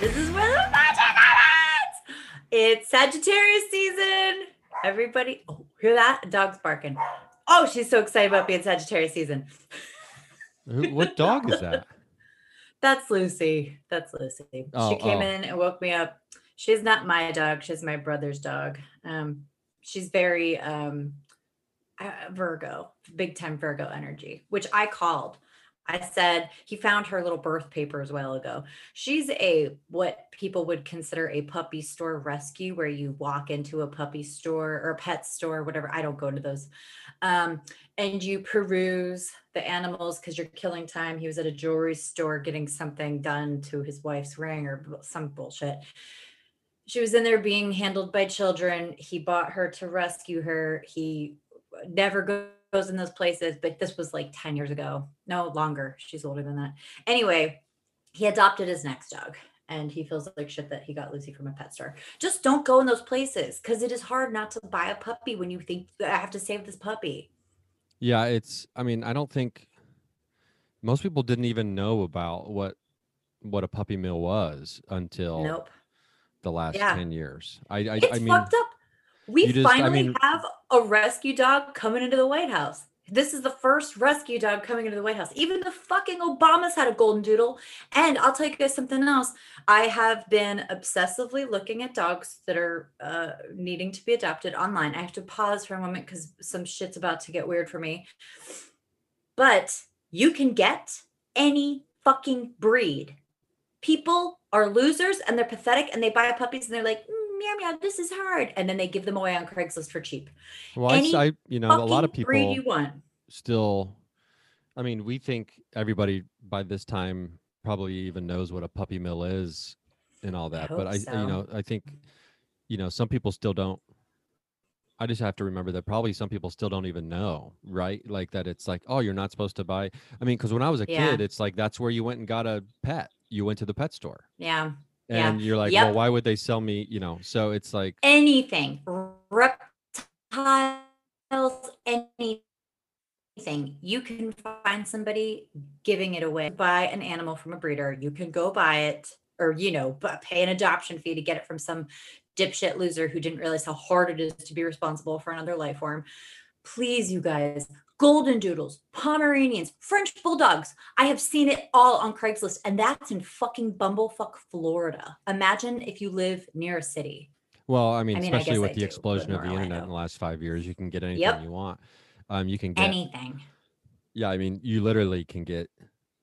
This is where the magic happens. It's Sagittarius season. Everybody, oh, hear that? Dog's barking. Oh, she's so excited about being Sagittarius season. What dog is that? That's Lucy. That's Lucy. Oh, she came oh. in and woke me up. She's not my dog. She's my brother's dog. Um, she's very um, uh, Virgo, big time Virgo energy, which I called. I said he found her little birth papers a while ago. She's a what people would consider a puppy store rescue, where you walk into a puppy store or a pet store, whatever. I don't go to those. Um, and you peruse the animals because you're killing time. He was at a jewelry store getting something done to his wife's ring or some bullshit. She was in there being handled by children. He bought her to rescue her. He never go- goes in those places, but this was like 10 years ago. No, longer. She's older than that. Anyway, he adopted his next dog and he feels like shit that he got Lucy from a pet store. Just don't go in those places because it is hard not to buy a puppy when you think I have to save this puppy. Yeah, it's. I mean, I don't think most people didn't even know about what what a puppy mill was until Nope. the last Yeah. ten years. I I, It's I mean, fucked up. We just- I finally mean- have a rescue dog coming into the White House. This is the first rescue dog coming into the White House. Even the fucking Obamas had a golden doodle. And I'll tell you guys something else. I have been obsessively looking at dogs that are uh, needing to be adopted online. I have to pause for a moment because some shit's about to get weird for me. But you can get any fucking breed. People are losers and they're pathetic and they buy puppies and they're like, "Mm, meow, meow, this is hard. And then they give them away on Craigslist for cheap. well, any I- you know, a lot of people you want. still. I mean, we think everybody by this time probably even knows what a puppy mill is and all that. but I, so. you know, I think, you know, some people still don't. I just have to remember that probably some people still don't even know, right? Like that it's like, oh, you're not supposed to buy. I mean, because when I was a Yeah. kid, it's like that's where you went and got a pet. You went to the pet store. Yeah. Yeah. And you're like, well, why would they sell me? You know, so it's like, Anything. Reptiles, anything. You can find somebody giving it away. Buy an animal from a breeder. You can go buy it or, you know, pay an adoption fee to get it from some dipshit loser who didn't realize how hard it is to be responsible for another life form. Please, you guys, golden doodles, Pomeranians, French bulldogs. I have seen it all on Craigslist, and that's in fucking Bumblefuck, Florida. Imagine if you live near a city. well, I mean, mean, especially guess with I the do, explosion of the in internet in the last five years, you can get anything Yep. you want. Um, you can get, Anything. yeah, I mean, you literally can get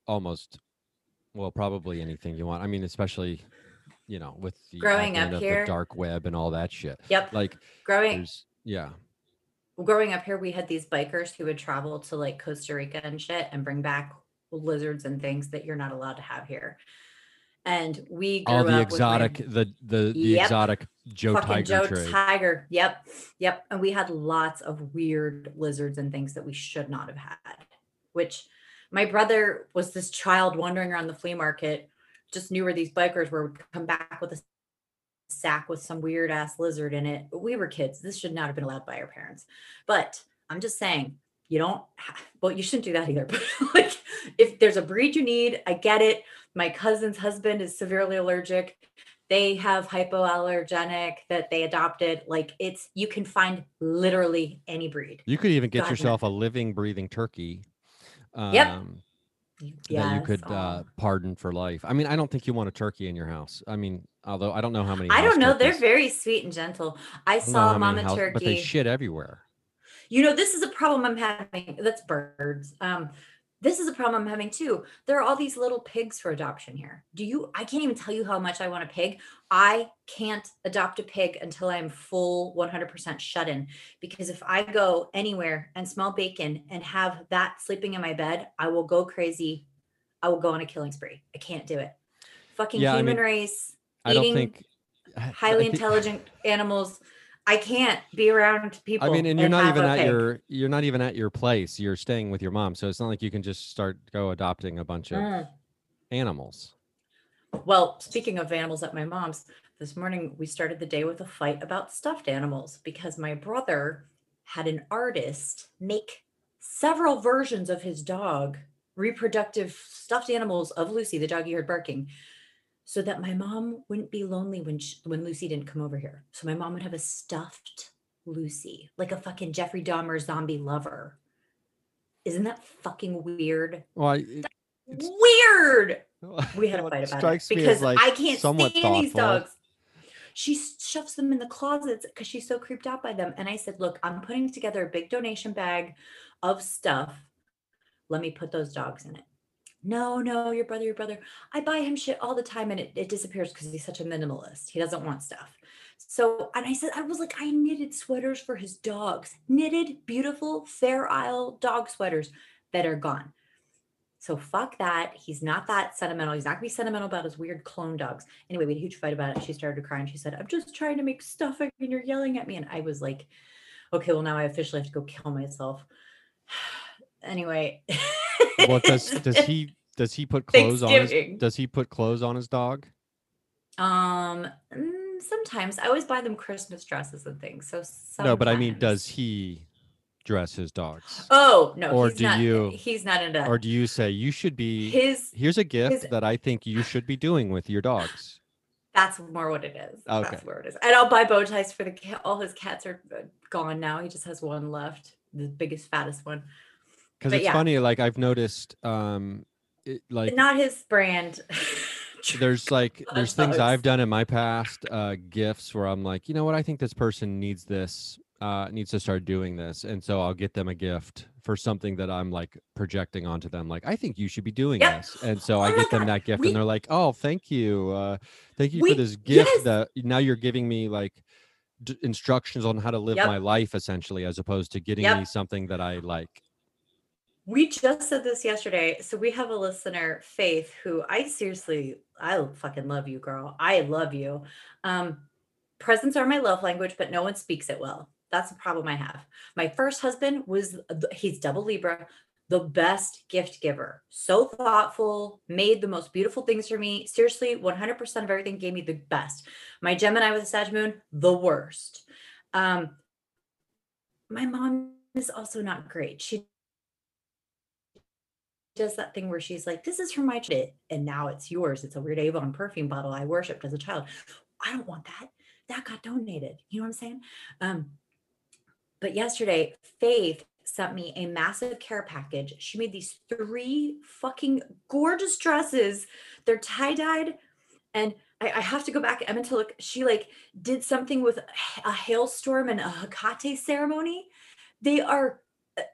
almost, well, probably anything you want. I mean, especially, you know, with the Growing up here- the dark web and all that shit. Yep. Like, growing yeah, growing up here, we had these bikers who would travel to like Costa Rica and shit and bring back lizards and things that you're not allowed to have here. And we grew all the up with exotic, the the the Yep. exotic Joe Tiger Joe trade. Tiger. Yep. Yep. And we had lots of weird lizards and things that we should not have had, which my brother was this child wandering around the flea market, just knew where these bikers were, would come back with a sack with some weird ass lizard in it. We were kids. This should not have been allowed by our parents. But I'm just saying, you don't, well, you shouldn't do that either. But like, if there's a breed you need, I get it. My cousin's husband is severely allergic they have hypoallergenic that they adopted like it's you can find literally any breed You could even get God, yourself a living, breathing turkey. Um, Yep. That you could uh, oh. pardon for life. I mean, I don't think you want a turkey in your house. I mean, although I don't know how many. i don't know they're very sweet and gentle i saw a mama house- turkey but they shit everywhere. you know this is a problem i'm having that's birds um this is a problem i'm having too. There are all these little pigs for adoption here. Do you i can't even tell you how much i want a pig. I can't adopt a pig until i'm full 100% shut in because if i go anywhere and smell bacon and have that sleeping in my bed i will go crazy. I will go on a killing spree. I can't do it. Fucking Yeah, I human mean, race I don't eating think I highly think- intelligent animals i can't be around people I mean, and you're not even at pig. your you're not even at your place. You're staying with your mom, so it's not like you can just start go adopting a bunch of Mm. animals. Well, speaking of animals at my mom's, this morning we started the day with a fight about stuffed animals because my brother had an artist make several versions of his dog, reproductive stuffed animals of Lucy, the dog you heard barking. So that my mom wouldn't be lonely when she, when Lucy didn't come over here. So my mom would have a stuffed Lucy, like a fucking Jeffrey Dahmer zombie lover. Isn't that fucking weird? Well, I, it, Weird. We had a fight about it because like, I can't stand these dogs. She shoves them in the closets because she's so creeped out by them. And I said, Look, I'm putting together a big donation bag of stuff. Let me put those dogs in it. No, no, your brother, your brother. I buy him shit all the time and it, it disappears because he's such a minimalist. He doesn't want stuff. So, and I said, I was like, I knitted sweaters for his dogs, knitted, beautiful, Fair Isle dog sweaters that are gone. So fuck that. He's not that sentimental. He's not gonna be sentimental about his weird clone dogs. Anyway, we had a huge fight about it. She started to cry and she said, I'm just trying to make stuffing and you're yelling at me. And I was like, okay, well now I officially have to go kill myself. anyway. well, does does he does he put clothes on his does he put clothes on his dog? Um mm, sometimes I always buy them Christmas dresses and things. So No, but I mean, does he dress his dogs, Oh no, Or he's do not, you- he's not into or do you say you should be? his Here's a gift his- that I think you should be doing with your dogs. That's more what it is. Okay. That's where it is. And I'll buy bow ties for the cat. All his cats are uh, gone now. He just has one left, the biggest, fattest one. Because it's yeah. funny, like I've noticed, um, it, like Not his brand. there's like there's things I've done in my past uh gifts where I'm like, you know what, I think this person needs this, uh needs to start doing this. And so I'll get them a gift for something that I'm like projecting onto them. Like, I think you should be doing Yep. this. And so Oh I get them God, that gift we- and they're like, Oh, thank you. Uh thank you We- for this gift yes. that now you're giving me like d- instructions on how to live Yep. my life essentially as opposed to getting Yep. me something that I like. We just said this yesterday. So we have a listener, Faith, who I seriously, I fucking love you, girl. I love you. Um, presents are my love language, but no one speaks it well. That's the problem I have. My first husband was, he's double Libra, the best gift giver. So thoughtful, made the most beautiful things for me. Seriously, 100% of everything gave me the best. My Gemini with a Sag moon, the worst. Um, my mom is also not great. She does that thing where she's like, "This is from my child, and now it's yours." It's a weird Avon perfume bottle I worshipped as a child. I don't want that. That got donated. You know what I'm saying? Um, but yesterday, Faith sent me a massive care package. She made these three fucking gorgeous dresses. They're tie dyed, and I, I have to go back. Emma to look. She like did something with a hailstorm and a Hecate ceremony. They are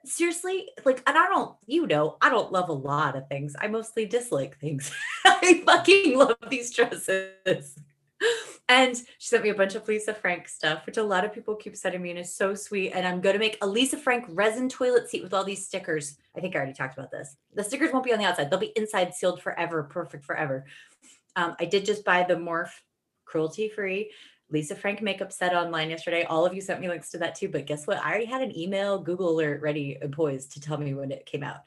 seriously like and i don't you know i don't love a lot of things. I mostly dislike things. I fucking love these dresses. And she sent me a bunch of lisa frank stuff which a lot of people keep sending me and is so sweet. And i'm going to make a lisa frank resin toilet seat with all these stickers. I think i already talked about this. The stickers won't be on the outside. They'll be inside sealed forever perfect forever. Um, i did just buy the Morphe cruelty free Lisa Frank makeup set online yesterday. All of you sent me links to that too. But guess what? I already had an email, Google alert ready and poised to tell me when it came out.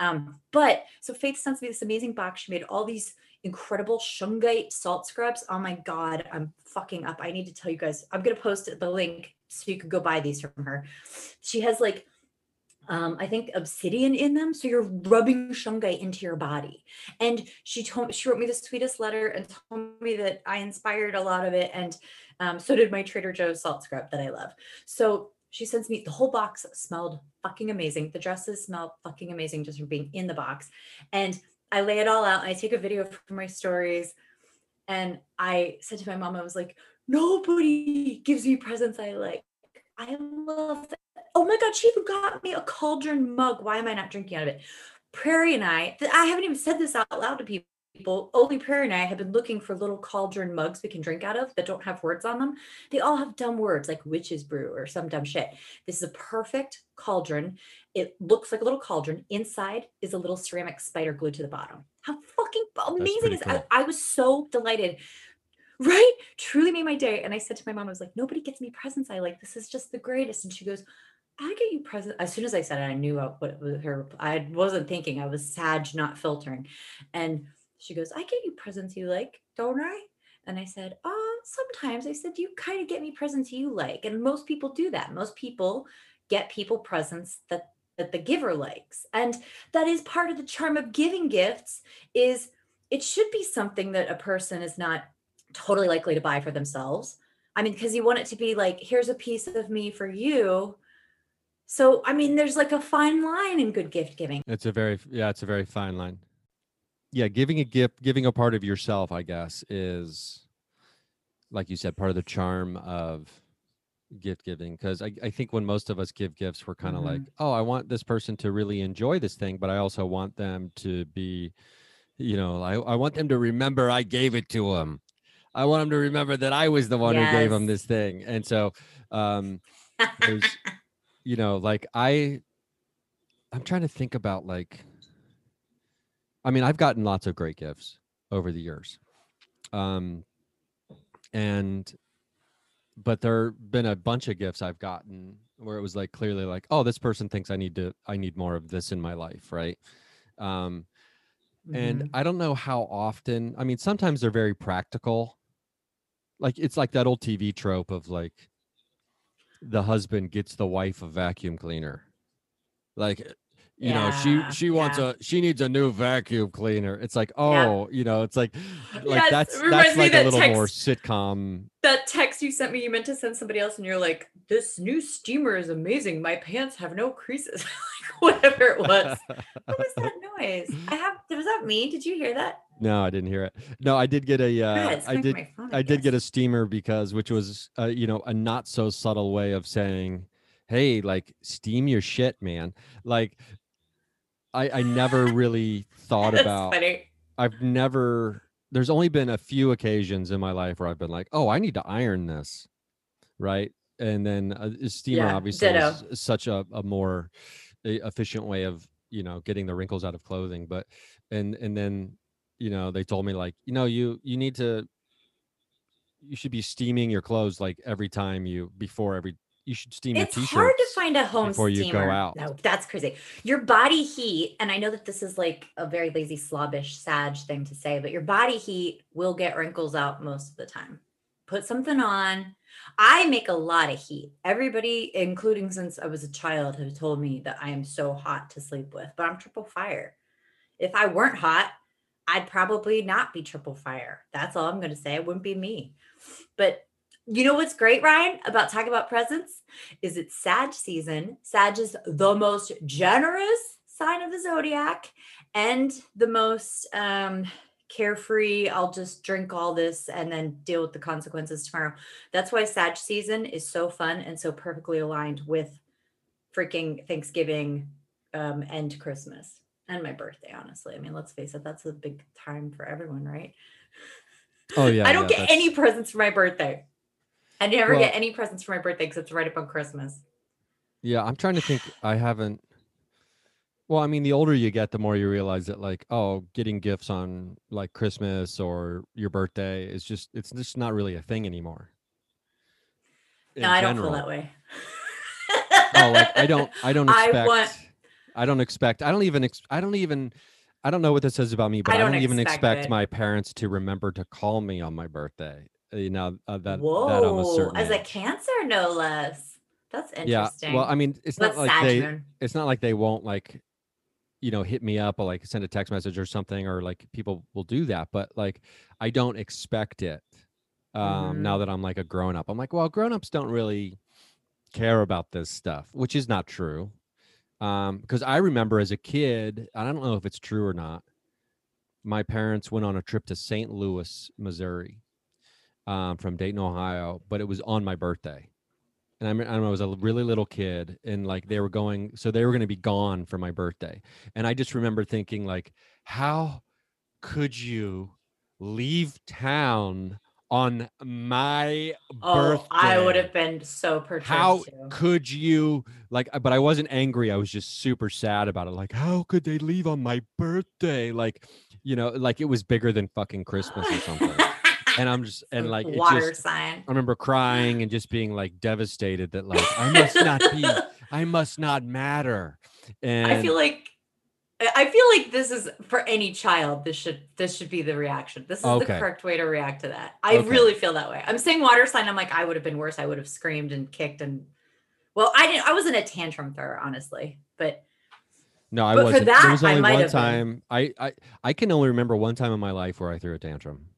Um, but so Faith sends me this amazing box. She made all these incredible shungite salt scrubs. Oh my God, I'm fucking up. I need to tell you guys. I'm going to post the link so you can go buy these from her. She has like, um, I think obsidian in them. So you're rubbing shungite into your body. And she told she wrote me the sweetest letter and told me that I inspired a lot of it. And um, so did my Trader Joe's salt scrub that I love. So she sends me the whole box smelled fucking amazing. The dresses smell fucking amazing just from being in the box. And I lay it all out. I take a video for my stories. And I said to my mom, I was like, nobody gives me presents I like. I love. Oh my God, she even got me a cauldron mug. Why am I not drinking out of it? Prairie and I, I haven't even said this out loud to people. Only Prairie and I have been looking for little cauldron mugs we can drink out of that don't have words on them. They all have dumb words like witch's brew or some dumb shit. This is a perfect cauldron. It looks like a little cauldron. Inside is a little ceramic spider glued to the bottom. How fucking amazing is I, cool. I was so delighted. Right? Truly made my day. And I said to my mom, I was like, nobody gets me presents I like. This is just the greatest. And she goes, I get you presents. As soon as I said it, I knew what her. I wasn't thinking. I was Sag, not filtering. And she goes, I get you presents you like, don't I? And I said, Oh, sometimes. I said, You kind of get me presents you like. And most people do that. Most people get people presents that that the giver likes. And that is part of the charm of giving gifts is it should be something that a person is not totally likely to buy for themselves. I mean, because you want it to be like, here's a piece of me for you. So, I mean, there's like a fine line in good gift giving. It's a very yeah, it's a very fine line. Yeah, giving a gift, giving a part of yourself, I guess, is like you said, part of the charm of gift giving. Because I, I think when most of us give gifts, we're kind of like, oh, I want this person to really enjoy this thing, but I also want them to be, you know, I, I want them to remember I gave it to them. I want them to remember that I was the one who gave them this thing. And so um there's you know, like I I'm trying to think about like I mean, I've gotten lots of great gifts over the years. Um and but there've been a bunch of gifts I've gotten where it was like clearly like, oh, this person thinks I need to I need more of this in my life, right? Um and Mhm. I don't know how often. I mean, sometimes they're very practical. Like it's like that old TV trope of like the husband gets the wife a vacuum cleaner. Like you know, she she wants yeah. a she needs a new vacuum cleaner. It's like, Yeah. oh, you know, it's like like that's that's like of a that little more sitcom. that text you sent me, you meant to send somebody else, and you're like, "This new steamer is amazing. My pants have no creases." like, whatever it was. What was that noise? I have. Was that me? Did you hear that? no, I didn't hear it. No, I did get a uh, I did phone, I did get a steamer because which was uh, you know a not so subtle way of saying, "Hey, like steam your shit, man." Like I I never really thought about funny. I've never there's only been a few occasions in my life where I've been like, "Oh, I need to iron this." Right? And then uh, steamer Yeah, obviously ditto. is such a, a more e- efficient way of, you know, getting the wrinkles out of clothing, but and and then you know, they told me like, "You know, you you need to you should be steaming your clothes like every time you before every you should steam It's your hard to t-shirts find a home before you steamer. go out. No, that's crazy. Your body heat, and I know that this is like a very lazy, slobbish, sag thing to say, but your body heat will get wrinkles out most of the time. Put something on. I make a lot of heat. Everybody, including since I was a child, have told me that I am so hot to sleep with, but I'm triple fire. If I weren't hot, I'd probably not be triple fire. That's all I'm going to say. It wouldn't be me. But you know what's great, Ryan, about talking about presents? Is it's Sag season. Sag is the most generous sign of the zodiac and the most um, carefree. I'll just drink all this and then deal with the consequences tomorrow. That's why Sag season is so fun and so perfectly aligned with freaking Thanksgiving um, and Christmas and my birthday, honestly. I mean, let's face it, that's a big time for everyone, right? Oh yeah. I don't yeah, get any presents for my birthday. I never Well- get any presents for my birthday because it's right up on Christmas. Yeah, I'm trying to think. I haven't. Well, I mean, the older you get, the more you realize that, like, oh, getting gifts on like Christmas or your birthday is just, it's just not really a thing anymore. No, I don't feel that way. Oh, like I don't, I don't I expect. want- I don't expect. I don't even. Ex- I don't even. I don't know what this says about me, but I I don't, don't even expect expect it. my parents to remember to call me on my birthday. Uh, You know uh, that Whoa, that I'm a certain as a cancer, no less. That's interesting Yeah. Well, I mean, it's What's not like Sag they it's not like they won't like you know hit me up or like send a text message or something or like people will do that but like i don't expect it um now that i'm like a grown up. I'm like well grown-ups don't really care about this stuff which is not true um because i remember as a kid i don't know if it's true or not my parents went on a trip to st louis missouri um, from dayton ohio but it was on my birthday. And I, remember I was a really little kid and like they were going so they were going to be gone for my birthday. And i just remember thinking like how could you leave town on my Oh, birthday? I would have been so perturbed how too. could you like uh, but i wasn't angry i was just super sad about it like how could they leave on my birthday? Like you know like it was bigger than fucking christmas or something and i'm just and like water just sign. I remember crying and just being like devastated that like I must not be, I must not matter. And I feel like I feel like this is for any child. This should this should be the reaction. This is the correct way to react to that. I Okay. really feel that way. I'm saying water sign. I'm like I would have been worse. I would have screamed and kicked and well, I didn't. I wasn't a tantrum thrower, honestly, but No, I But wasn't. that, there was only one have been. time. I, I I can only remember one time in my life where I threw a tantrum,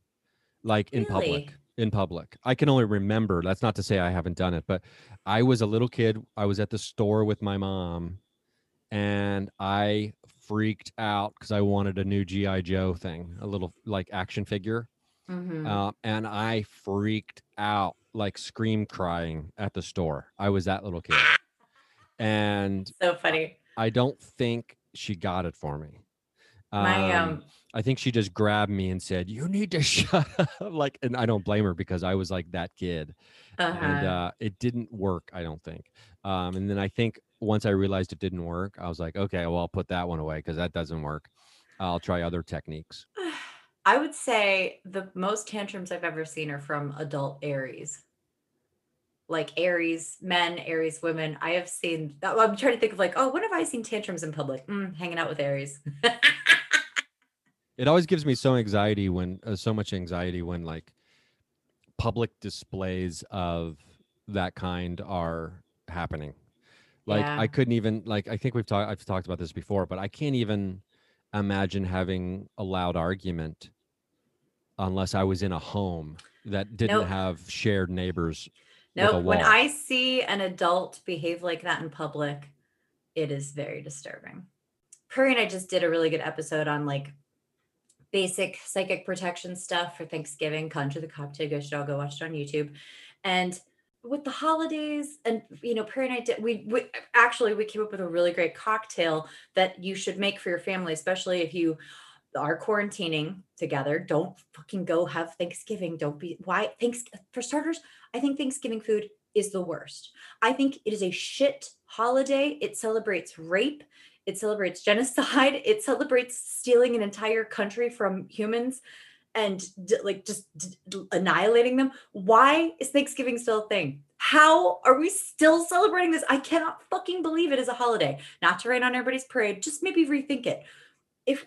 like in Really? public. In public, I can only remember. That's not to say I haven't done it, but I was a little kid. I was at the store with my mom, and I freaked out because I wanted a new GI Joe thing, a little like action figure, Mhm. uh, and I freaked out, like scream crying at the store. I was that little kid, and so funny. I don't think she got it for me. My um, I think she just grabbed me and said, "You need to shut up." Like, and I don't blame her because I was like that kid, and uh-huh. uh, it didn't work. I don't think. Um, and then I think once I realized it didn't work, I was like, "Okay, well, I'll put that one away because that doesn't work. I'll try other techniques." I would say the most tantrums I've ever seen are from adult Aries. Like Aries men, Aries women. I have seen. I'm trying to think of like, oh, when have I seen tantrums in public? Mm, hanging out with Aries. It always gives me so anxiety when uh, so much anxiety when like public displays of that kind are happening. Like Yeah. I couldn't even like I think we've talked I've talked about this before, but I can't even imagine having a loud argument unless I was in a home that didn't Nope. have shared neighbors. no Nope. When. I see an adult behave like that in public, it is very disturbing. Prairie and I just did a really good episode on like basic psychic protection stuff for Thanksgiving. Conjure the. You guys should all go watch it on YouTube. And with the holidays, and you know, I did we, we actually we came up with a really great cocktail that you should make for your family, especially if you are quarantining together. Don't fucking go have Thanksgiving. Don't be why thanks for starters. I think Thanksgiving food is the worst. I think it is a shit holiday. It celebrates rape. It celebrates genocide. It celebrates stealing an entire country from humans and d- like just d- d- annihilating them. Why is Thanksgiving still a thing? How are we still celebrating this? I cannot fucking believe it is a holiday. Not to rain on everybody's parade, just maybe rethink it. If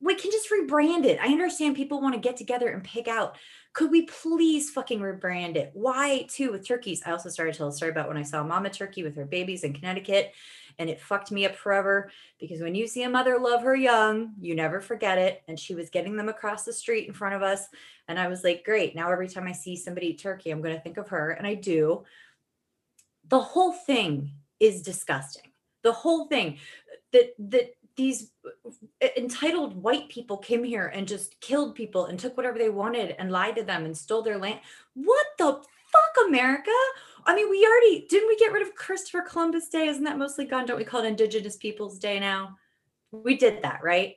we can just rebrand it. I understand people want to get together and pick out could we please fucking rebrand it? Why too with turkeys? I also started to tell a story about when I saw Mama Turkey with her babies in Connecticut, and it fucked me up forever because when you see a mother love her young, you never forget it. And she was getting them across the street in front of us, and I was like, great. Now every time I see somebody eat turkey, I'm going to think of her, and I do. The whole thing is disgusting. The whole thing that that these uh, entitled white people came here and just killed people and took whatever they wanted and lied to them and stole their land. What the fuck, America? I mean, we already didn't we get rid of Christopher Columbus Day? Isn't that mostly gone? Don't we call it Indigenous Peoples Day now? We did that, right?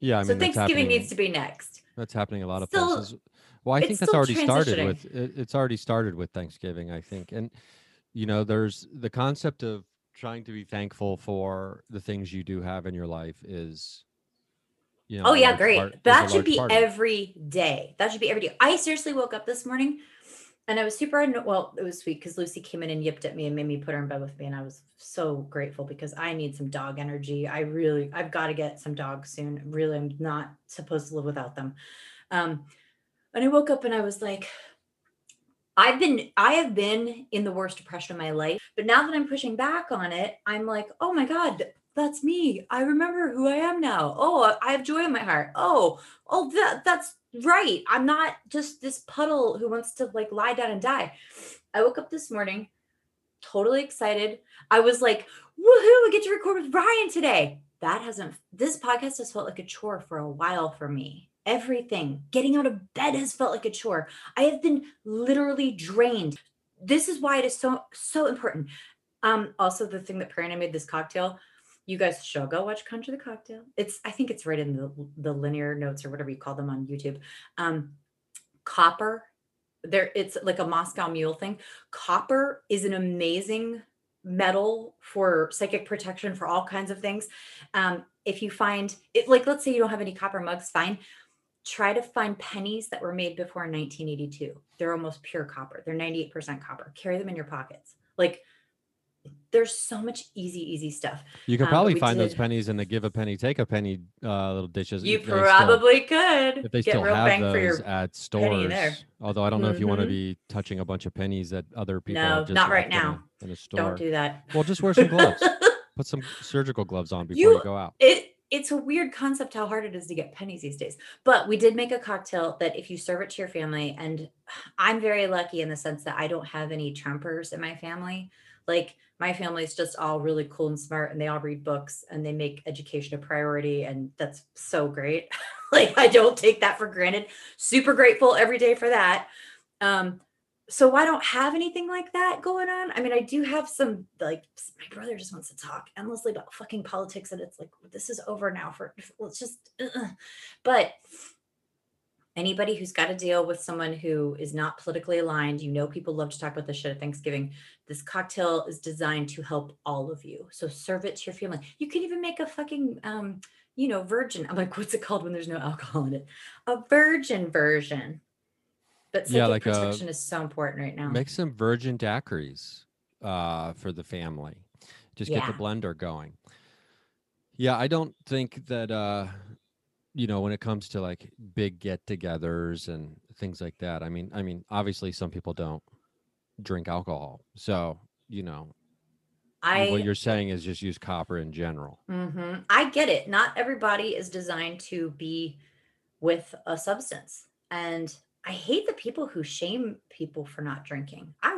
Yeah, I so mean Thanksgiving needs to be next. that's happening a lot of Still- places. Well, I think that's already started with it, it's already started with Thanksgiving, I think. And you know, there's the concept of trying to be thankful for the things you do have in your life is you know, Oh yeah, great. part- that should be part of it. every day. That should be every day. I seriously woke up this morning and I was super well, it was sweet because Lucy came in and yipped at me and made me put her in bed with me. And I was so grateful because I need some dog energy. I really I've got to get some dogs soon. Really, I'm not supposed to live without them. Um, and I woke up and I was like, I've been I have been in the worst depression of my life, but now that I'm pushing back on it, I'm like, oh my God, that's me. I remember who I am now. Oh, I have joy in my heart. Oh, oh, that that's right. I'm not just this puddle who wants to like lie down and die. I woke up this morning totally excited. I was like, woohoo, I get to record with Brian today. That hasn't this podcast has felt like a chore for a while for me. Everything, getting out of bed has felt like a chore. I have been literally drained. This is why it is so so important. Um, also the thing that I made this cocktail. You guys should go watch Conjure the Cocktail. It's I think it's right in the the linear notes or whatever you call them on YouTube. Um, copper. There, it's like a Moscow Mule thing. Copper is an amazing metal for psychic protection for all kinds of things. Um, if you find it, like let's say you don't have any copper mugs, fine. Try to find pennies that were made before 1982. They're almost pure copper. They're 98% copper. Carry them in your pockets. Like there's so much easy, easy stuff. You could um, probably we find those pennies in the give a penny, take a penny uh, little dishes. You they still- probably could if they get still real have those for your at stores. Although I don't know if you want to Mhm. be touching a bunch of pennies that other people No, not right left in a- now. in a store. don't do that. Well, just wear some gloves. put some surgical gloves on before you, You- go out. it it's a weird concept how hard it is to get pennies these days. But we did make a cocktail that if you serve it to your family, and I'm very lucky in the sense that I don't have any Trumpers in my family. Like my family's just all really cool and smart and they all read books and they make education a priority. And that's so great. like I don't take that for granted. Super grateful every day for that. Um, so I don't have anything like that going on. I mean, I do have some like my brother just wants to talk endlessly about fucking politics, and it's like this is over now. For let's just, uh-uh. but anybody who's got to deal with someone who is not politically aligned, you know, people love to talk about this shit at Thanksgiving. This cocktail is designed to help all of you. So serve it to your family. You can even make a fucking um, you know, virgin. I'm like, what's it called when there's no alcohol in it? A virgin version. But Yeah, like a- protection is so important right now. Make some virgin daiquiris uh, for the family. Just get the blender going. Yeah, I don't think that uh, you know when it comes to like big get-togethers and things like that. I mean, I mean, obviously some people don't drink alcohol, so you know I what you're saying is just use copper in general. hmm I get it. Not everybody is designed to be with a substance. And I hate the people who shame people for not drinking. I,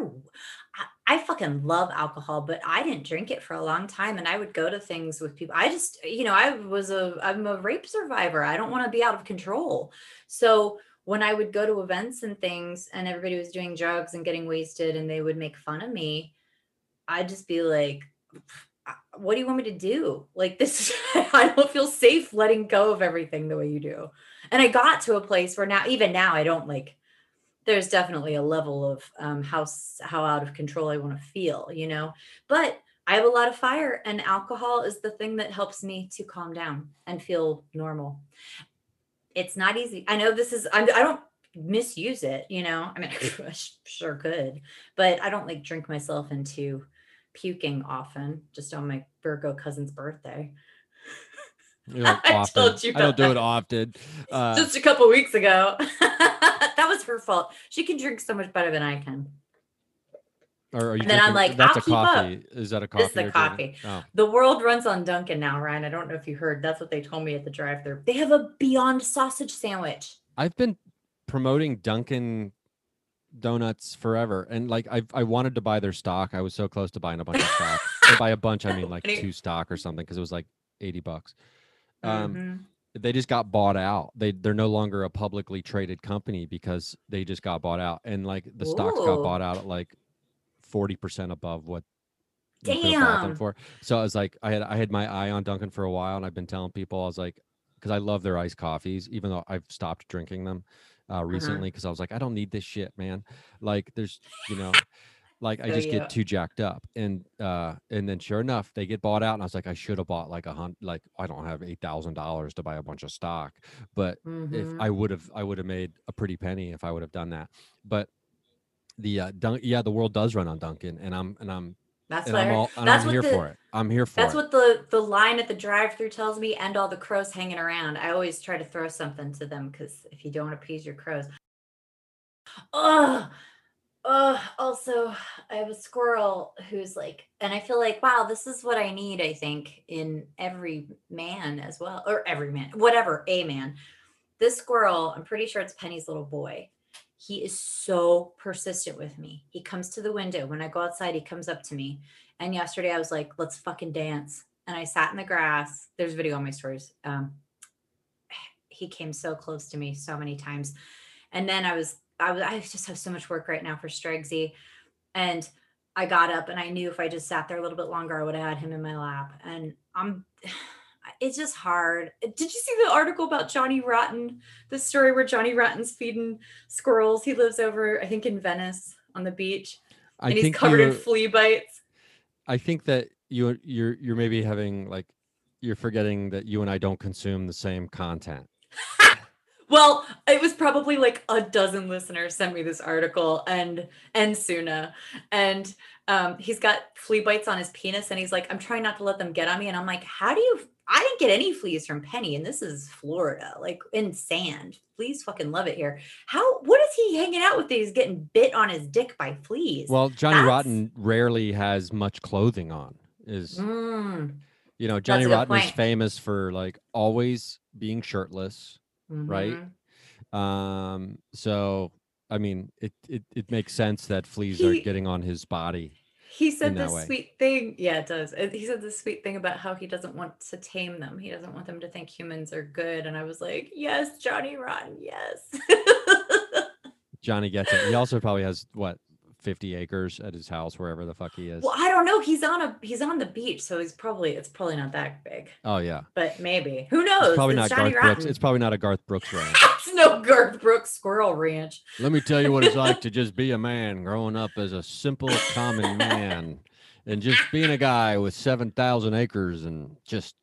I, I fucking love alcohol, but I didn't drink it for a long time. And I would go to things with people. I just, you know, I was a, I'm a rape survivor. I don't want to be out of control. So when I would go to events and things and everybody was doing drugs and getting wasted and they would make fun of me, I'd just be like, what do you want me to do? Like this, I don't feel safe letting go of everything the way you do. And I got to a place where now, even now, I don't like. There's definitely a level of um, how how out of control I want to feel, you know. But I have a lot of fire, and alcohol is the thing that helps me to calm down and feel normal. It's not easy. I know this is. I'm, I don't misuse it, you know. I mean, I sure could, but I don't like drink myself into puking often just on my Virgo cousin's birthday. I often. told you I don't do it often. Uh, just a couple weeks ago. that was her fault. She can drink so much better than I can. or are you and then I'm like, that's "I'll a keep up." coffee. Is that a coffee? This is the coffee. Oh. The world runs on Dunkin' now, Ryan. I don't know if you heard. That's what they told me at the drive-thru. They have a Beyond sausage sandwich. I've been promoting Dunkin' Donuts forever, and like I I wanted to buy their stock. I was so close to buying a bunch of stock. and by a bunch, I mean like two stock or something, because it was like eighty bucks. Um, Mhm. they just got bought out. They they're no longer a publicly traded company because they just got bought out, and like the stocks got bought out at like forty percent above what you could have bought them Damn. for. So I was like, I had I had my eye on Dunkin' for a while, and I've been telling people I was like, because I love their iced coffees, even though I've stopped drinking them uh, Uh-huh. recently because I was like, I don't need this shit, man. Like there's you know. Like I So just you- get too jacked up, and uh, and then sure enough, they get bought out, and I was like, I should have bought like a hundred. Like I don't have eight thousand dollars to buy a bunch of stock, but if Mhm. I would have, I would have made a pretty penny if I would have done that. But the uh, Dun- yeah, the world does run on Dunkin', and I'm and I'm That's and what I'm all and That's I'm what here the- for it. I'm here for That's it. what the the line at the drive-through tells me, and all the crows hanging around. I always try to throw something to them because if you don't appease your crows, oh, oh. Also, I have a squirrel who's like, and I feel like, wow, this is what I need. I think in every man as well, or every man, whatever, a man. This squirrel, I'm pretty sure it's Penny's little boy. He is so persistent with me. He comes to the window when I go outside. He comes up to me and yesterday I was like, let's fucking dance. And I sat in the grass. There's video on my stories. Um, he came so close to me so many times. And then I was, I was, I just have so much work right now for Stregsy. And I got up and I knew if I just sat there a little bit longer, I would have had him in my lap. And I'm, it's just hard. Did you see the article about Johnny Rotten? The story where Johnny Rotten's feeding squirrels. He lives over, I think, in Venice on the beach, I and he's covered in flea bites. I think that you you're you're maybe having like you're forgetting that you and I don't consume the same content. Well, it was probably like a dozen listeners sent me this article and and Suna. And um he's got flea bites on his penis and he's like, I'm trying not to let them get on me. And I'm like, how do you I didn't get any fleas from Penny, and this is Florida, like in sand. Fleas fucking love it here. How what is he hanging out with that he's getting bit on his dick by fleas? Well, Johnny That's- Rotten rarely has much clothing on. Is Mm, you know Johnny Rotten is famous for like always being shirtless. Right. mhm. Um. So I mean, it it it makes sense that fleas are getting on his body. He said this sweet thing. Yeah, it does. He said this sweet thing about how he doesn't want to tame them. He doesn't want them to think humans are good. And I was like, yes, Johnny Rotten, yes. Johnny gets it. He also probably has what 50 acres at his house, wherever the fuck he is. well, I don't know. He's on a he's on the beach, so he's probably it's probably not that big, Oh yeah, but maybe. Who knows? it's probably It's not Johnny Garth Brooks. It's probably not a Garth Brooks ranch. it's no Garth Brooks Squirrel Ranch. Let me tell you what it's like to just be a man growing up as a simple common man and just being a guy with 7,000 acres and just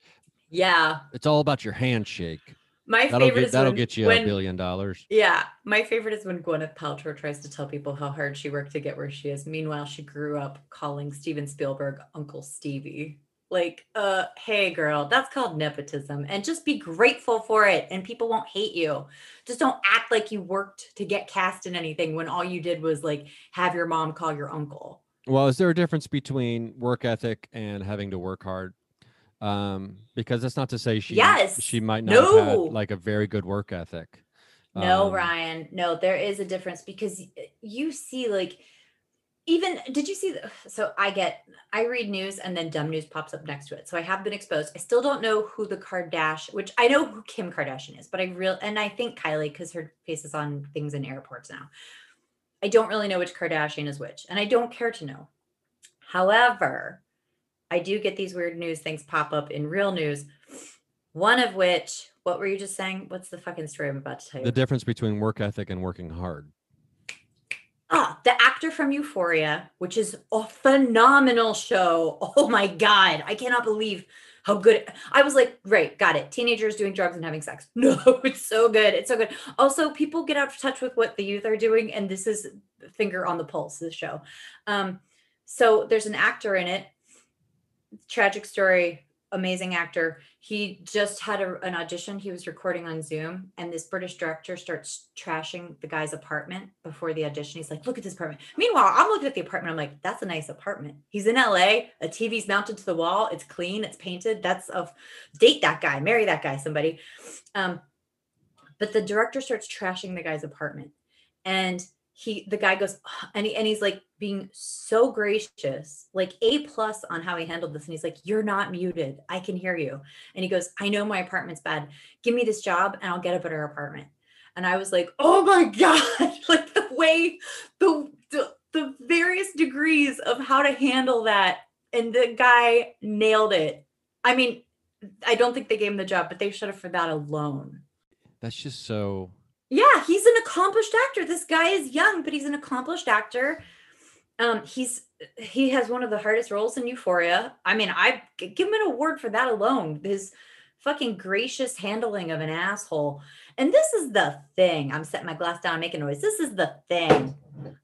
Yeah, it's all about your handshake. My That'll favorite get is that'll when, get you when, a billion dollars. Yeah, my favorite is when Gwyneth Paltrow tries to tell people how hard she worked to get where she is. Meanwhile, she grew up calling Steven Spielberg Uncle Stevie. Like, uh, hey girl, that's called nepotism. And just be grateful for it and people won't hate you. Just don't act like you worked to get cast in anything when all you did was like have your mom call your uncle. Well, is there a difference between work ethic and having to work hard? Um, because that's not to say she Yes. she might not have had like a very good work ethic. No, Um, Ryan. No, there is a difference because you see, like, even did you see? The, so I get, I read news and then dumb news pops up next to it. So I have been exposed. I still don't know who the Kardashian, which I know who Kim Kardashian is, but I real and I think Kylie because her face is on things in airports now. I don't really know which Kardashian is which, and I don't care to know. However, I do get these weird news things pop up in real news. One of which, what were you just saying? What's the fucking story I'm about to tell you? The difference between work ethic and working hard. Ah, the actor from Euphoria, which is a phenomenal show. Oh my god, I cannot believe how good. I was like, great, got it. Teenagers doing drugs and having sex. No, it's so good. It's so good. Also, people get out of touch with what the youth are doing, and this is finger on the pulse. This show. Um, so there's an actor in it. Tragic story. Amazing actor. He just had a, an audition. He was recording on Zoom, and this British director starts trashing the guy's apartment before the audition. He's like, "Look at this apartment." Meanwhile, I'm looking at the apartment. I'm like, "That's a nice apartment." He's in LA. A TV's mounted to the wall. It's clean. It's painted. That's of date that guy, marry that guy, somebody. Um, but the director starts trashing the guy's apartment, and he, the guy goes, and he, and he's like being so gracious, like a plus on how he handled this. And he's like, "You're not muted. I can hear you." And he goes, "I know my apartment's bad. Give me this job, and I'll get a better apartment." and I was like, "Oh my god!" like the way the, the the various degrees of how to handle that, and the guy nailed it. I mean, I don't think they gave him the job, but they should have for that alone. That's just so Yeah, he's an accomplished actor. This guy is young, but he's an accomplished actor. Um, he's he has one of the hardest roles in Euphoria. I mean, I give him an award for that alone. His fucking gracious handling of an asshole. And this is the thing. I'm setting my glass down, making noise. This is the thing.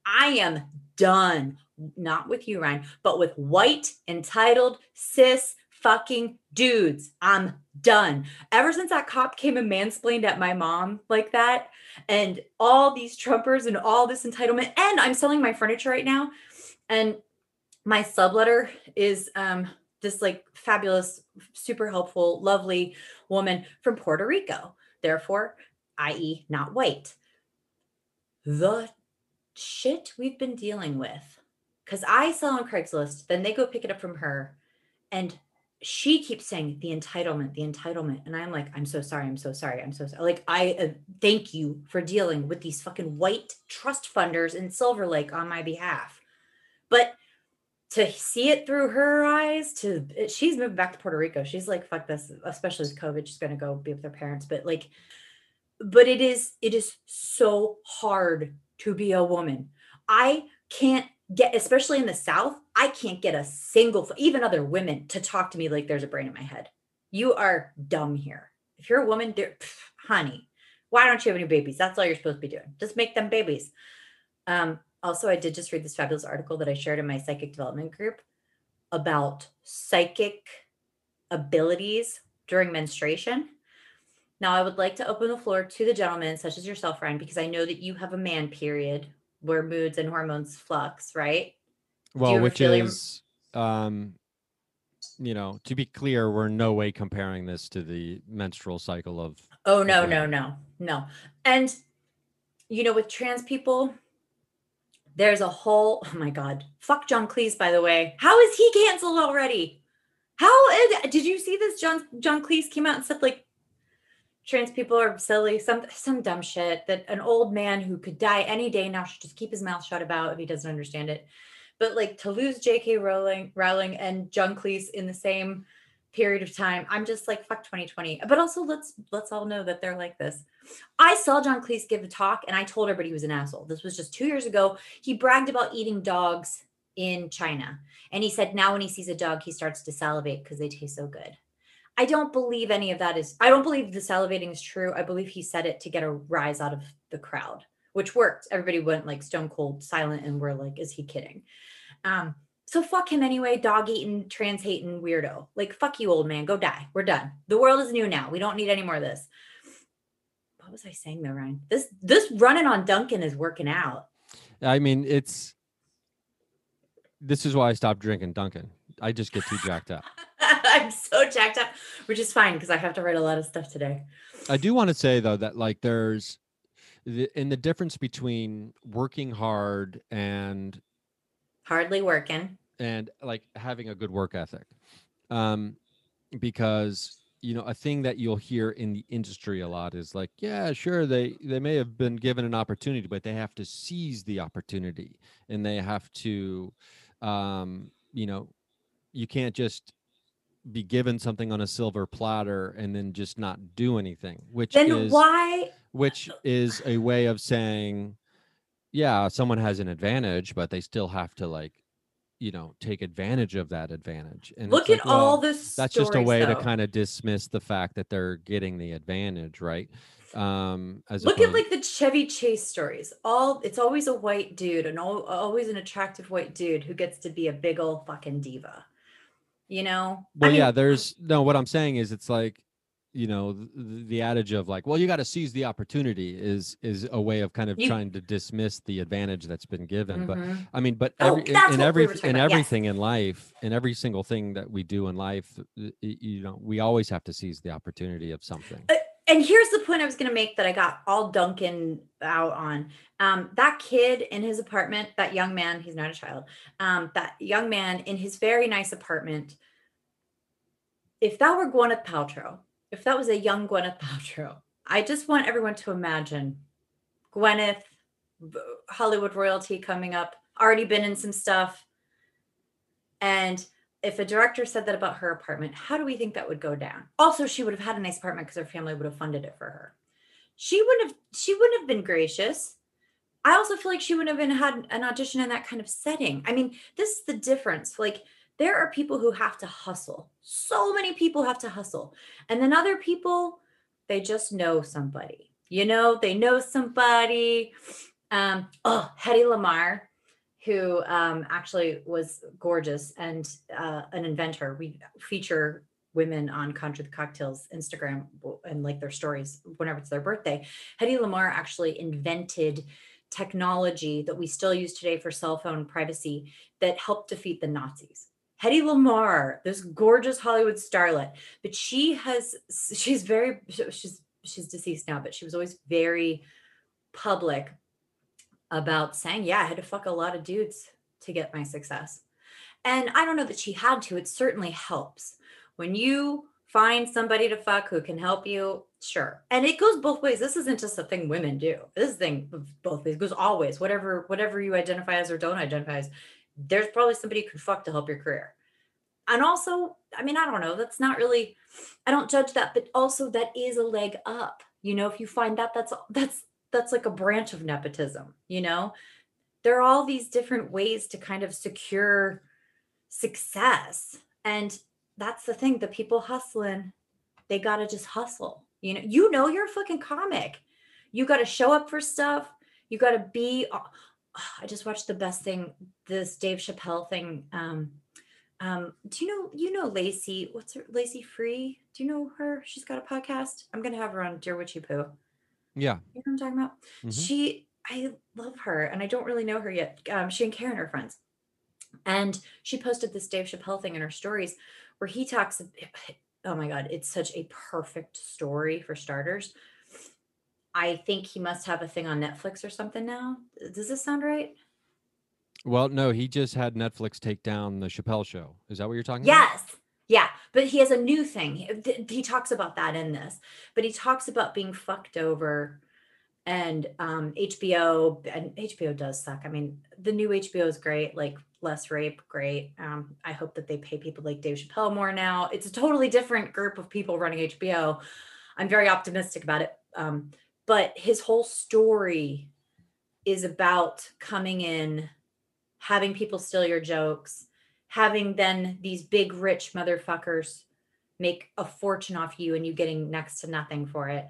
I am done. Not with you, Ryan, but with white, entitled, cis fucking dudes. I'm done. Ever since that cop came and mansplained at my mom like that, and all these Trumpers and all this entitlement, and I'm selling my furniture right now. And my subletter is um this like fabulous, super helpful, lovely woman from Puerto Rico. Therefore, i.e., not white. The shit we've been dealing with. Because I sell on Craigslist, then they go pick it up from her. And she keeps saying the entitlement, the entitlement. And I'm like, I'm so sorry. I'm so sorry. I'm so sorry. Like, I uh, thank you for dealing with these fucking white trust funders in Silver Lake on my behalf. But to see it through her eyes, to eh, she's moving back to Puerto Rico. She's like, fuck this, especially with COVID. She's gonna go be with her parents. But like, but it is, it is so hard to be a woman. I can't get, especially in the South, I can't get a single, even other women to talk to me like there's a brain in my head. You are dumb here. If you're a woman, there- honey, why don't you have any babies? That's all you're supposed to be doing. Just make them babies. Um, also, I did just read this fabulous article that I shared in my psychic development group about psychic abilities during menstruation. Now, I would like to open the floor to the gentlemen, such as yourself, Ryan, because I know that you have a man period where moods and hormones flux, right? well, which your- is um you know, to be clear, we're no way comparing this to the menstrual cycle of Oh no, Okay. no, no, no. And you know, with trans people, there's a whole oh my god. Fuck John Cleese, by the way. How is he canceled already? How is did you see this? John John Cleese came out and said like trans people are silly, some some dumb shit that an old man who could die any day now should just keep his mouth shut about if he doesn't understand it. But like to lose J.K. Rowling, Rowling and John Cleese in the same period of time, I'm just like fuck 2020. But also let's let's all know that they're like this. I saw John Cleese give a talk and I told everybody he was an asshole. This was just two years ago. He bragged about eating dogs in China. And he said now when he sees a dog, he starts to salivate because they taste so good. I don't believe any of that is, I don't believe the salivating is true. I believe he said it to get a rise out of the crowd, which worked. Everybody went like stone cold silent and we're like, is he kidding? Um, so fuck him anyway, dog eating, trans hating weirdo. Like, fuck you, old man. Go die. We're done. The world is new now. We don't need any more of this. What was I saying though, Ryan? This this running on Dunkin' is working out. I mean, it's this is why I stopped drinking Dunkin'. I just get too jacked up. I'm so jacked up, which is fine because I have to write a lot of stuff today. I do want to say though that like there's the, in the difference between working hard and Hardly working. and like having a good work ethic um because you know a thing that you'll hear in the industry a lot is like yeah sure they they may have been given an opportunity but they have to seize the opportunity and they have to um you know you can't just be given something on a silver platter and then just not do anything which Then is why? which is a way of saying yeah someone has an advantage but they still have to like you know take advantage of that advantage and Look at like, all well, this. that's just a way to kind of dismiss the fact that they're getting the advantage right um as Look at like the Chevy Chase stories. All it's always a white dude and al- always an attractive white dude who gets to be a big old fucking diva. You know? I well mean, yeah there's no what i'm saying is it's like you know the, the adage of like well you got to seize the opportunity is is a way of kind of You- trying to dismiss the advantage that's been given but mhm. I mean, but Oh, every, in- in what we every in about, yes. everything in life, in every single thing that we do in life, you know, we always have to seize the opportunity of something. And here's the point I was going to make that I got all Dunkin' out on. Um, that kid in his apartment, that young man, he's not a child, um, that young man in his very nice apartment. If that were Gwyneth Paltrow, if that was a young Gwyneth Paltrow, I just want everyone to imagine Gwyneth, Hollywood royalty coming up, already been in some stuff. And if a director said that about her apartment, how do we think that would go down? Also, she would have had a nice apartment because her family would have funded it for her. She wouldn't have. She wouldn't have been gracious. I also feel like she wouldn't have been had an audition in that kind of setting. I mean, this is the difference. Like there are people who have to hustle. So many people have to hustle, and then other people, they just know somebody. You know, they know somebody. Um, oh, Hedy Lamarr who um, actually was gorgeous and uh, an inventor. We feature women on Contra the Cocktails Instagram and like their stories whenever it's their birthday. Hedy Lamarr actually invented technology that we still use today for cell phone privacy that helped defeat the Nazis. Hedy Lamarr, this gorgeous Hollywood starlet, but she has she's very she's she's deceased now, but she was always very public about saying, yeah, I had to fuck a lot of dudes to get my success. And I don't know that she had to. It certainly helps. When you find somebody to fuck who can help you, sure. And it goes both ways. This isn't just a thing women do. This thing both ways. It goes always. Whatever, whatever you identify as or don't identify as, there's probably somebody you could fuck to help your career. And also, I mean, I don't know. That's not really, I don't judge that, but also that is a leg up. You know, if you find that, that's that's that's like a branch of nepotism you know? There are all these different ways to kind of secure success and that's the thing the people hustling they got to just hustle you know? You know you're a fucking comic. You got to show up for stuff. You got to be uh, i just watched the best thing this dave chappelle thing um um do you know you know lacey what's her lacey free? Do you know her? She's got a podcast. I'm gonna have her on dear witchy poo Yeah. you know what I'm talking about? Mhm. She, I love her, and I don't really know her yet. Um, she and Karen are friends, and she posted this Dave Chappelle thing in her stories, where he talks oh my god it's such a perfect story for starters i think he must have a thing on netflix or something now does this sound right Well, no, he just had Netflix take down the Chappelle show. Is that what you're talking about? yes yeah but he has a new thing. He, he talks about that in this but he talks about being fucked over and um hbo and hbo does suck. I mean the new hbo is great like less rape great. Um i hope that they pay people like dave chappelle more now. It's a totally different group of people running hbo i'm very optimistic about it. Um but his whole story is about coming in having people steal your jokes having then these big rich motherfuckers make a fortune off you and you getting next to nothing for it.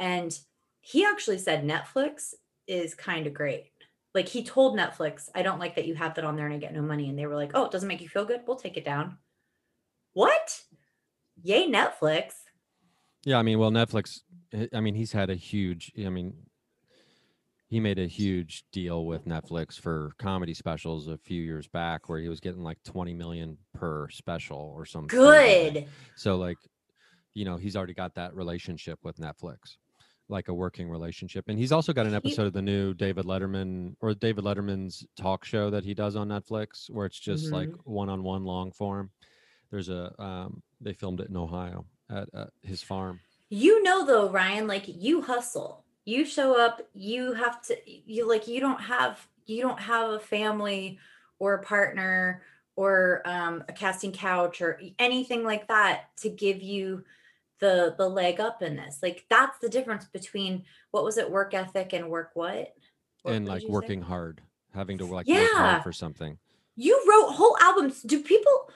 And he actually said netflix is kind of great. Like he told netflix i don't like that you have that on there and i get no money. And they were like oh it doesn't make you feel good? We'll take it down. What? Yay netflix. Yeah, I mean, well, Netflix. I mean, he's had a huge. I mean, he made a huge deal with Netflix for comedy specials a few years back, where he was getting like twenty million per special or something. good So, like, you know, he's already got that relationship with Netflix, like a working relationship, and he's also got an episode of the new David Letterman or David Letterman's talk show that he does on Netflix, where it's just like one-on-one long form. There's a um, they filmed it in Ohio at uh, his farm. you know though ryan like you hustle you show up you have to you like you don't have you don't have a family or a partner or um, a casting couch or anything like that to give you the the leg up in this like that's the difference between what was it work ethic and work what and like you say? working hard, having to like work Yeah. hard for something. you wrote whole albums do people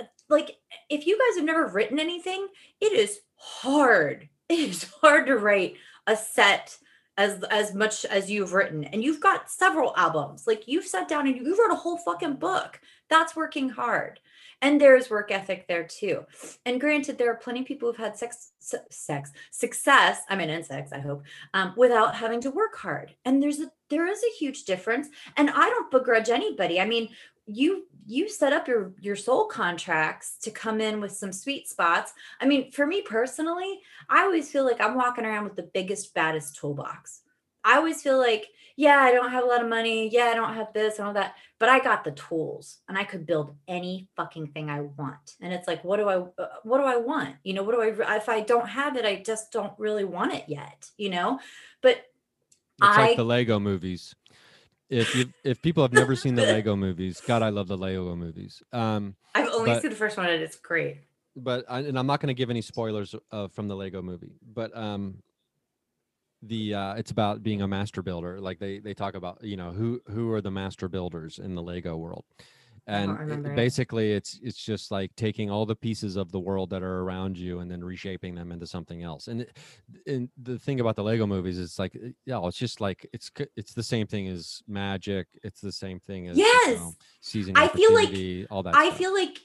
uh, like if you guys have never written anything it is hard it is hard to write a set as as much as you've written and you've got several albums. Like you've sat down and you've wrote a whole fucking book. That's working hard. And there's work ethic there too. And granted there are plenty of people who've had sex sex success i mean and sex i hope um, without having to work hard. And there's a there is a huge difference. And i don't begrudge anybody. I mean you you set up your your soul contracts to come in with some sweet spots. I mean for me personally i always feel like i'm walking around with the biggest baddest toolbox. I always feel like yeah i don't have a lot of money. Yeah i don't have this and all that but i got the tools and i could build any fucking thing i want. And it's like what do i uh, what do i want? You know what do i if i don't have it i just don't really want it yet you know? But It's I- like the Lego movies. If you if people have never seen the Lego movies, God, I love the Lego movies. Um, i've only But- seen the first one and it's great but I, and I'm not going to give any spoilers uh, from the Lego movie, but um, the uh, it's about being a master builder. Like they they talk about you know who who are the master builders in the Lego world, and it- basically it's it's just like taking all the pieces of the world that are around you and then reshaping them into something else. And it, and the thing about the Lego movies is like uh, yeah, it's just like it's it's the same thing as magic. It's the same thing as you Yes! know, seizing I feel like- all that. I stuff. feel like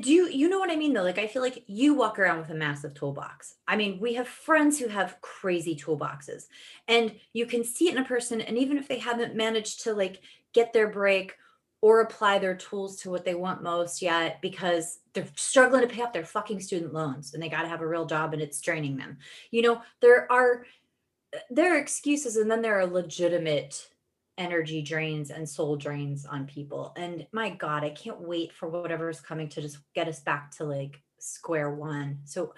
do you you know what I mean though? Like I feel like you walk around with a massive toolbox. I mean, we have friends who have crazy toolboxes and you can see it in a person and even if they haven't managed to like get their break or apply their tools to what they want most yet because they're struggling to pay off their fucking student loans and they got to have a real job and it's draining them. You know, there are there are excuses and then there are legitimate energy drains and soul drains on people. And my God, I can't wait for whatever is coming to just get us back to like square one. So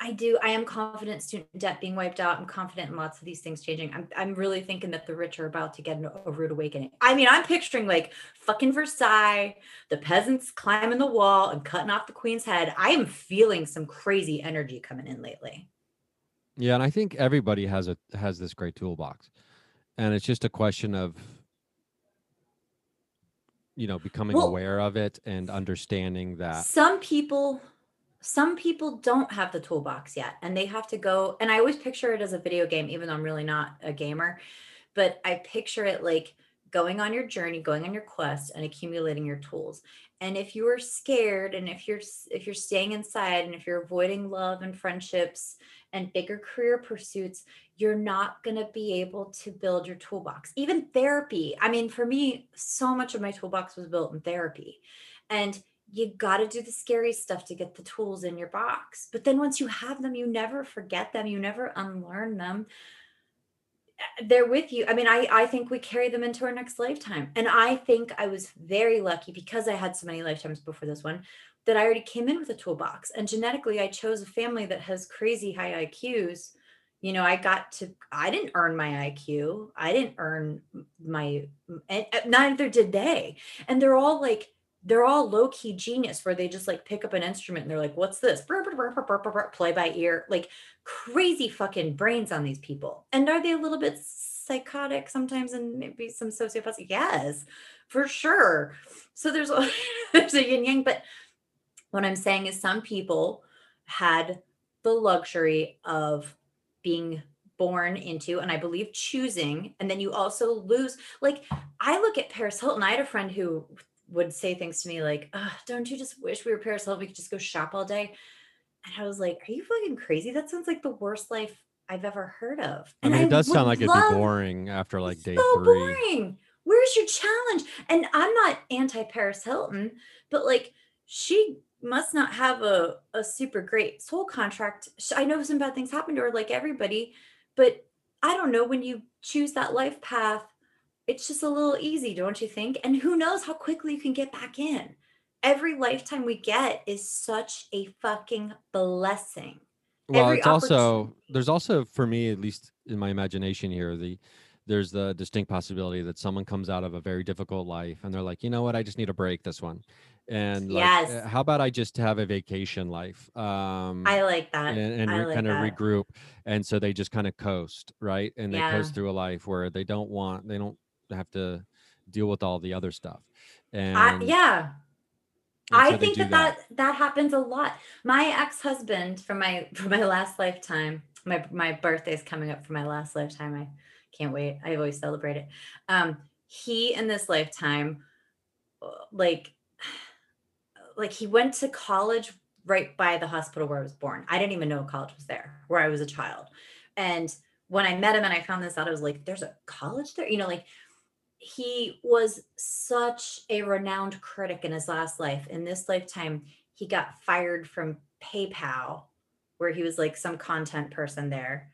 I do, I am confident student debt being wiped out. I'm confident in lots of these things changing. I'm, I'm really thinking that the rich are about to get an- a rude awakening. I mean, I'm picturing like fucking Versailles, the peasants climbing the wall and cutting off the queen's head. I am feeling some crazy energy coming in lately. Yeah, and I think everybody has a has this great toolbox, and it's just a question of you know becoming Well- aware of it and understanding that. some people some people don't have the toolbox yet and they have to go and i always picture it as a video game even though i'm really not a gamer but i picture it like going on your journey going on your quest and accumulating your tools. And if you are scared and if you're if you're staying inside and if you're avoiding love and friendships and bigger career pursuits you're not going to be able to build your toolbox. Even therapy i mean for me so much of my toolbox was built in therapy. And you got to do the scary stuff to get the tools in your box. But then once you have them, you never forget them, you never unlearn them. Eh, they're with you. I mean, I I think we carry them into our next lifetime. And I think I was very lucky because I had so many lifetimes before this one that I already came in with a toolbox. And genetically, I chose a family that has crazy high IQs. You know, I got to, I didn't earn my IQ. I didn't earn my, and neither did they. And they're all like, they're all low key genius where they just like pick up an instrument and they're like, what's this? Play by ear, like crazy fucking brains on these people. And are they a little bit psychotic sometimes and maybe some sociopaths? Yes, for sure. So there's there's a yin yang, but what I'm saying is some people had the luxury of being born into and I believe choosing and then you also lose like I look at Paris Hilton I had a friend who would say things to me like don't you just wish we were Paris Hilton we could just go shop all day? And I was like are you fucking crazy? That sounds like the worst life I've ever heard of. And I mean it does sound like it'd be boring after like day so 3 boring. Where's your challenge? And I'm not anti Paris Hilton but like she must not have a, a super great soul contract. I know some bad things happen to her, like everybody, but I don't know when you choose that life path, it's just a little easy, don't you think? And who knows how quickly you can get back in. Every lifetime we get is such a fucking blessing. Well, Every it's also there's also for me, at least in my imagination here, the there's the distinct possibility that someone comes out of a very difficult life and they're like, you know what, I just need a break this one and like, yes. Eh, how about I just have a vacation life? Um, I like that. And, and re- like kind of regroup. And so they just kind of coast, right? And they yeah. coast through a life where they don't want, they don't have to deal with all the other stuff. And I, yeah. I think that, that that that happens a lot. My ex-husband from my from my last lifetime, my my birthday is coming up for my last lifetime. I can't wait. I always celebrate it. Um, he in this lifetime, uh, like like he went to college right by the hospital where I was born. I didn't even know college was there where I was a child. And when I met him and I found this out, I was like, there's a college there? You know, like he was such a renowned critic in his last life. In this lifetime, he got fired from PayPal, where he was like some content person there.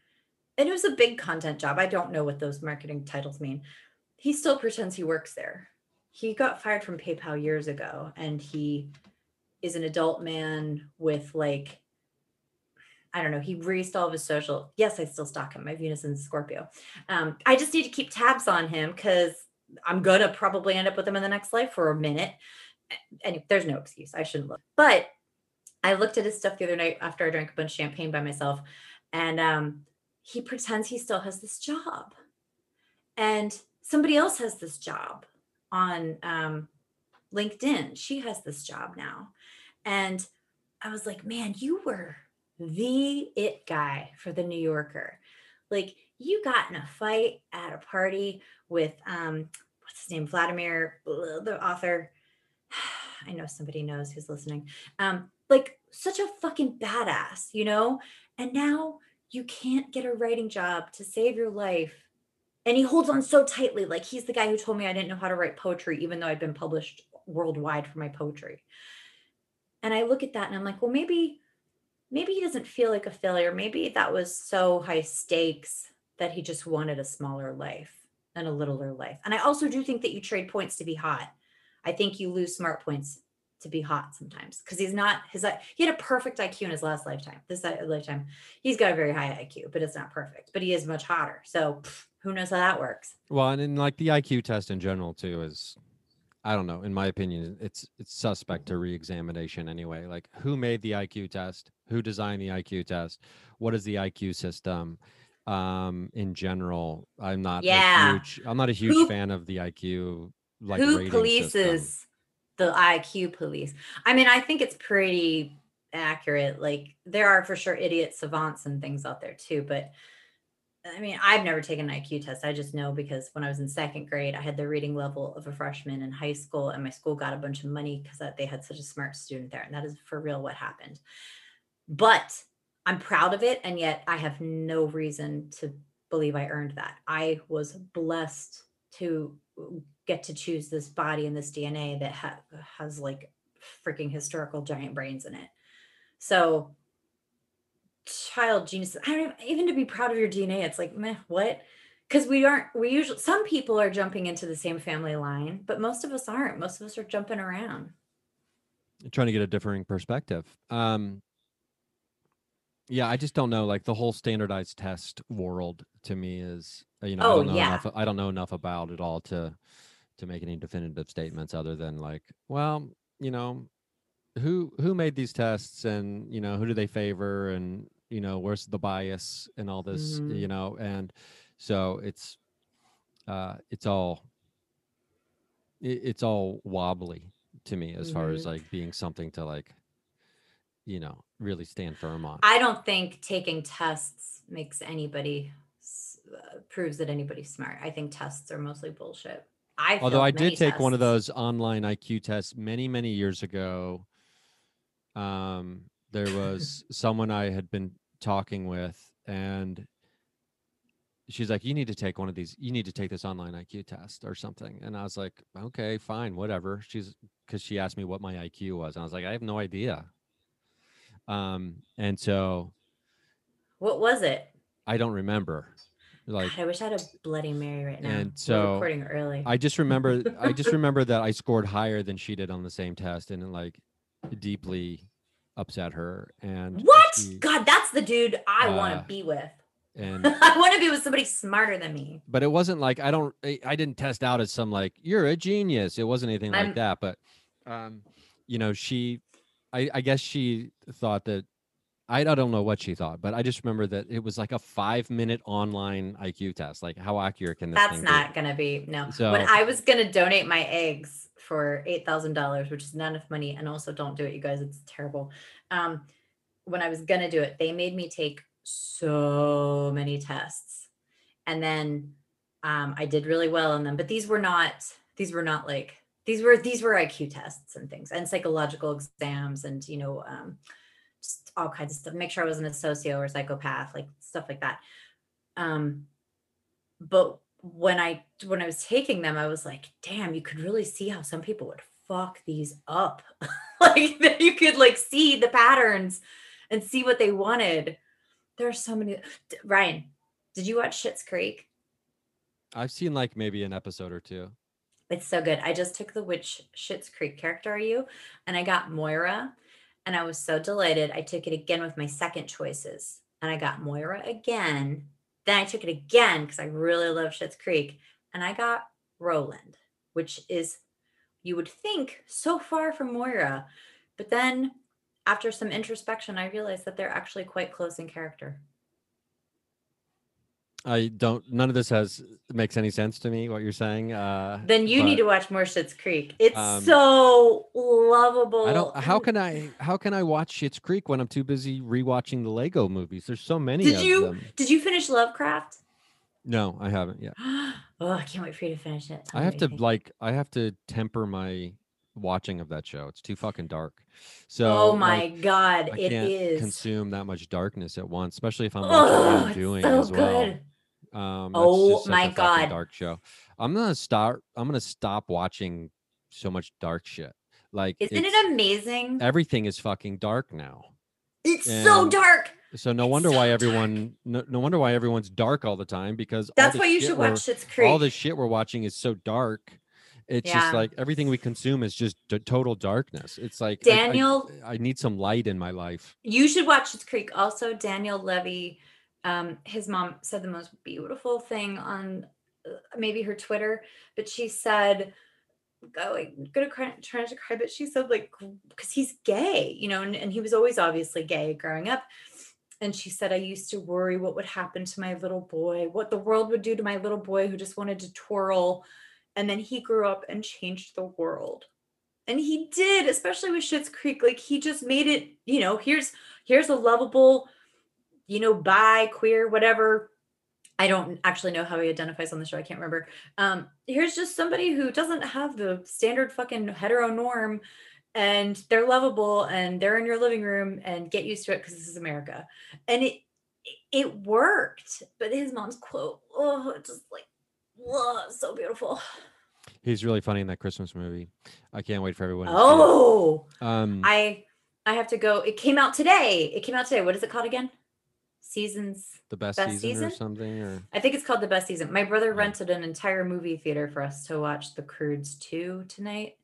And it was a big content job. I don't know what those marketing titles mean. He still pretends he works there. He got fired from PayPal years ago and he is an adult man with like I don't know. He raised all of his social. Yes, I still stalk him. My Venus in Scorpio. Um, I just need to keep tabs on him because I'm gonna probably end up with him in the next life for a minute. And there's no excuse. I shouldn't look. But I looked at his stuff the other night after I drank a bunch of champagne by myself, and um, he pretends he still has this job, and somebody else has this job on um, LinkedIn. She has this job now, and I was like, man, you were the it guy for the New Yorker. Like you got in a fight at a party with um what's his name? Vladimir, the author. I know somebody knows who's listening. Um, like such a fucking badass, you know? And now you can't get a writing job to save your life. And he holds on so tightly. Like he's the guy who told me I didn't know how to write poetry, even though I'd been published worldwide for my poetry. And I look at that and I'm like, well, maybe, maybe he doesn't feel like a failure. Maybe that was so high stakes that he just wanted a smaller life and a littler life. And I also do think that you trade points to be hot. I think you lose smart points to be hot sometimes because he's not his uh, he had a perfect IQ in his last lifetime. This uh, lifetime, he's got a very high IQ, but it's not perfect. But he is much hotter. So who knows how that works? Well, and in like the IQ test in general too is I don't know. In my opinion, it's it's suspect to reexamination anyway. Like who made the IQ test? Who designed the IQ test? What is the IQ system? Um, in general, I'm not yeah. huge I'm not a huge who, fan of the IQ like who polices system. the IQ police. I mean, I think it's pretty accurate. Like there are for sure idiot savants and things out there too, but I mean, I've never taken an IQ test. I just know because when I was in second grade, I had the reading level of a freshman in high school, and my school got a bunch of money because they had such a smart student there. And that is for real what happened. But I'm proud of it. And yet I have no reason to believe I earned that. I was blessed to get to choose this body and this DNA that ha- has like freaking historical giant brains in it. So child genius. I don't even to be proud of your DNA. It's like, meh, what? Because we aren't, we usually, some people are jumping into the same family line, but most of us aren't. Most of us are jumping around. Trying to get a differing perspective. Um, yeah, I just don't know. Like the whole standardized test world to me is, uh, you know, I Oh, don't know yeah. enough. I don't know enough about it all to to make any definitive statements other than like, well, you know, who who made these tests and you know who do they favor and you know where's the bias and all this, Mhm. you know, and so it's uh it's all it, it's all wobbly to me as far as Mhm. like being something to like you know really stand firm on. I don't think taking tests makes anybody, uh, proves that anybody's smart. I think tests are mostly bullshit. I Although I did take one of those online IQ tests many, many years ago. Um, there was someone I had been talking with, and she's like, "You need to take one of these. You need to take this online IQ test or something." And I was like, "Okay, fine, whatever." She's because she asked me what my IQ was, and I was like, "I have no idea." Um, and so What was it? I don't remember. Like, God, I wish I had a Bloody Mary right now. And We're so recording early. I just remember I just remember that I scored higher than she did on the same test and it like deeply upset her and what? she- God, that's the dude I want uh, to be with. and I want to be with somebody smarter than me. but it wasn't like I don't I I didn't test out as some like you're a genius. It wasn't anything I'm- like that, but um you know, she I I guess she thought that I, I don't know what she thought, but I just remember that it was like a five minute online IQ test. Like, how accurate can this That's thing be? not gonna be no. So- when I was gonna donate my eggs for eight thousand dollars, which is not enough money, and also don't do it, you guys. It's terrible. Um, when I was gonna do it, they made me take so many tests, and then um, I did really well on them. But these were not. These were not like these were these were IQ tests and things and psychological exams and you know um, just all kinds of stuff. Make sure I wasn't a socio or psychopath, like stuff like that. Um, but when I when I was taking them, I was like, damn, you could really see how some people would fuck these up. like you could like see the patterns and see what they wanted. There are so many. Ryan, did you watch Schitt's Creek? I've seen like maybe an episode or two. It's so good. I just took the which Schitt's Creek character are you? And I got Moira. And I was so delighted. I took it again with my second choices. And I got Moira again. Then I took it again because I really love Schitt's Creek. And I got Roland, which is, you would think, so far from Moira. But then after some introspection, I realized that they're actually quite close in character. I don't. None of this has makes any sense to me. What you're saying. Uh, Then you need to watch more Schitt's Creek. It's Um, so lovable. I don't. How can I? How can I watch Schitt's Creek when I'm too busy rewatching the Lego movies? There's so many Did of you them. did you finish Lovecraft? No, I haven't yet. oh, I can't wait for you to finish it. Tell I have to like. I have to temper my watching of that show. It's too fucking dark. So. oh like, my god, it is. I it can't is. consume that much darkness at once, especially if I'm Oh, I'm doing so as well. Um, Oh my God. dark show. I'm gonna start. I'm gonna stop watching so much dark shit. Like, Isn't it amazing? everything is fucking dark now. It's so dark. So no It's wonder why everyone no, no wonder why everyone's dark all the time because That's why you should watch Schitt's Creek. all the shit we're watching is so dark. It's Yeah. just like everything we consume is just d- total darkness. It's like I- I- Daniel- I, need some light in my life. you should watch Schitt's Creek. Also, Daniel Levy, um, his mom said the most beautiful thing on uh, maybe her Twitter, but she said, "Go, like, gonna cry, trying to cry," but she said like because he's gay, you know, and, and he was always obviously gay growing up. And she said, I used to worry what would happen to my little boy, what the world would do to my little boy who just wanted to twirl. And then he grew up and changed the world and he did especially with Schitt's Creek like he just made it you know here's here's a lovable you know bi queer whatever I don't actually know how he identifies on the show I can't remember um here's just somebody who doesn't have the standard fucking hetero norm and they're lovable and they're in your living room and get used to it because this is America and it it worked but his mom's quote oh it just like oh, so beautiful He's really funny in that Christmas movie. I can't wait for everyone. Oh, um, I I have to go. It came out today. It came out today. What is it called again? Seasons. the best, best season, or something, or I think it's called the best season. My brother rented an entire movie theater for us to watch The Croods 2 tonight.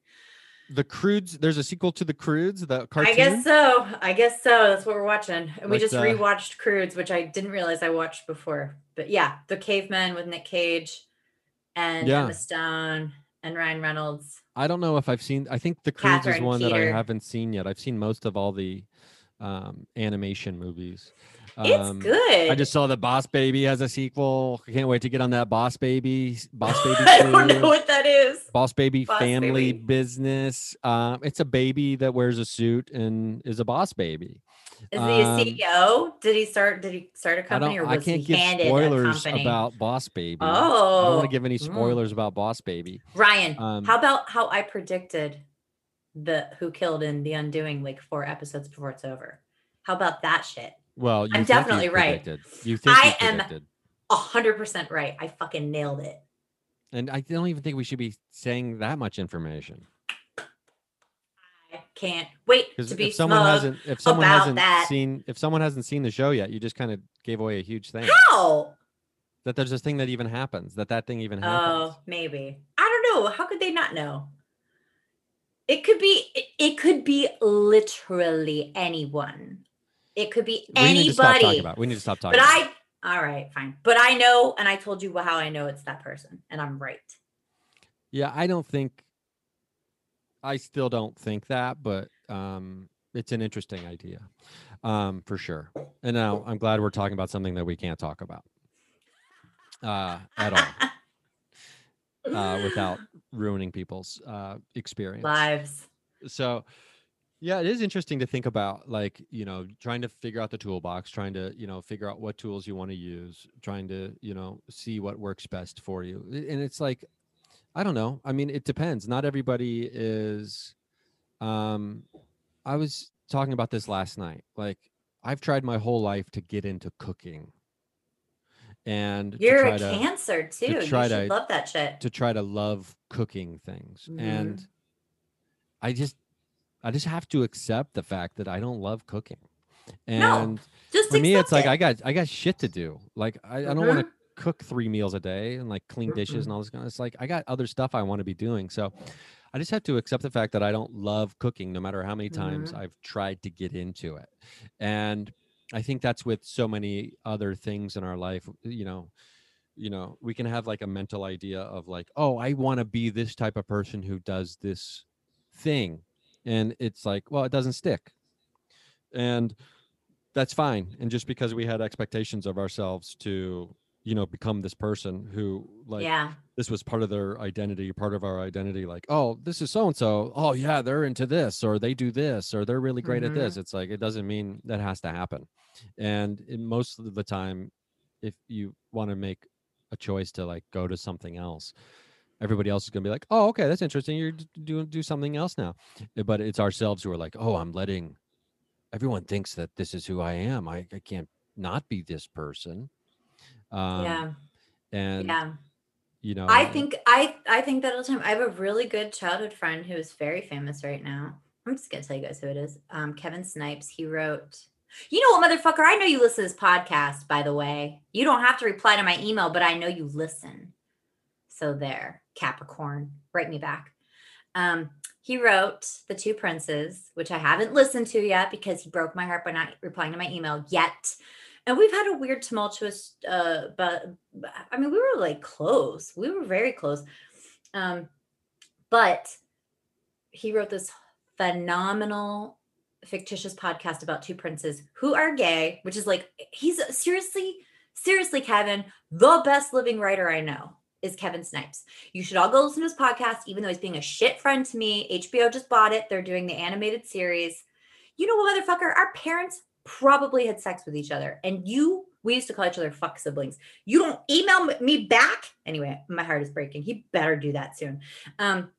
the Croods. There's a sequel to the Croods, the cartoon. I guess so. I guess so. That's what we're watching. And we just the- rewatched Croods, which I didn't realize I watched before. But yeah, The Caveman with Nick Cage and Yeah. Emma Stone and Ryan Reynolds. I don't know if I've seen. I think the Croods is Catherine one that I haven't seen yet. I've seen most of all the um, animation movies. It's Um, good. I just saw the Boss Baby has a sequel. I can't wait to get on that Boss Baby, Boss Baby I don't know what that is. Boss Baby Boss Family Baby. Business. Um, it's a baby that wears a suit and is a boss baby. Is he a Um, CEO? Did he start? Did he start a company, or I can't he give handed spoilers about Boss Baby. oh, I don't want to give any mm. spoilers about Boss Baby. Ryan, Um, how about how I predicted the Who Killed in The Undoing like four episodes before it's over? How about that shit? Well, you I'm definitely right. You think I you am- A hundred percent right. I fucking nailed it. And I don't even think we should be saying that much information. I can't wait to be if someone hasn't, if someone about hasn't that. seen, if someone hasn't seen the show yet, you just kind of gave away a huge thing. How? That there's this thing that even happens. That that thing even oh, happens. Oh, maybe. I don't know. How could they not know? It could be. It could be literally anyone. It could be anybody. we need to stop talking about. it. We need to stop talking. But it. I. All right, fine. But I know, and I told you how I know it's that person, and I'm right. Yeah, I don't think. I still don't think that, but um, it's an interesting idea, um, for sure. And now I'm glad we're talking about something that we can't talk about uh, at all uh, without ruining people's uh, experience. lives. so yeah it is interesting to think about like you know trying to figure out the toolbox trying to you know figure out what tools you want to use trying to you know see what works best for you and it's like i don't know i mean it depends not everybody is um i was talking about this last night like i've tried my whole life to get into cooking and You're try a to- cancer too. To try should to- love that shit. to try to love cooking things and Mhm. i just i just have to accept the fact that i don't love cooking No, and Just for me it's like it. i got i got shit to do like i, I don't want to Mhm. cook three meals a day and like clean dishes and all this kind of it's like i got other stuff i want to be doing so i just have to accept the fact that i don't love cooking no matter how many times Mhm. i've tried to get into it and i think that's with so many other things in our life you know you know we can have like a mental idea of like oh i want to be this type of person who does this thing and it's like well it doesn't stick. And that's fine and just because we had expectations of ourselves to you know become this person who like yeah. this was part of their identity part of our identity like oh this is so and so oh yeah they're into this or they do this or they're really great at mm-hmm. this. It's like it doesn't mean that has to happen. And in most of the time if you want to make a choice to like go to something else everybody else is going to be like oh okay that's interesting you're doing do something else now Uh, but it's ourselves who are like oh i'm letting everyone thinks that this is who i am i, I can't not be this person um yeah. and Yeah. you know I think I I think that all the time. I have a really good childhood friend who is very famous right now. I'm just gonna tell you guys who it is. Um, Kevin Snipes. He wrote. You know what, motherfucker? I know you listen to this podcast. By the way, you don't have to reply to my email, but I know you listen. So there, Capricorn, write me back. Um, he wrote The Two Princes, which I haven't listened to yet because he broke my heart by not replying to my email yet. And we've had a weird tumultuous uh but I mean we were like close. We were very close. Um but he wrote this phenomenal fictitious podcast about two princes who are gay, which is like he's seriously seriously Kevin, the best living writer I know is Kevin Snipes. You should all go listen to his podcast even though he's being a shit friend to me. HBO just bought it. They're doing the animated series. You know what motherfucker, our parents probably had sex with each other and you we used to call each other fuck siblings. You don't email me back? Anyway my heart is breaking. He better do that soon. Um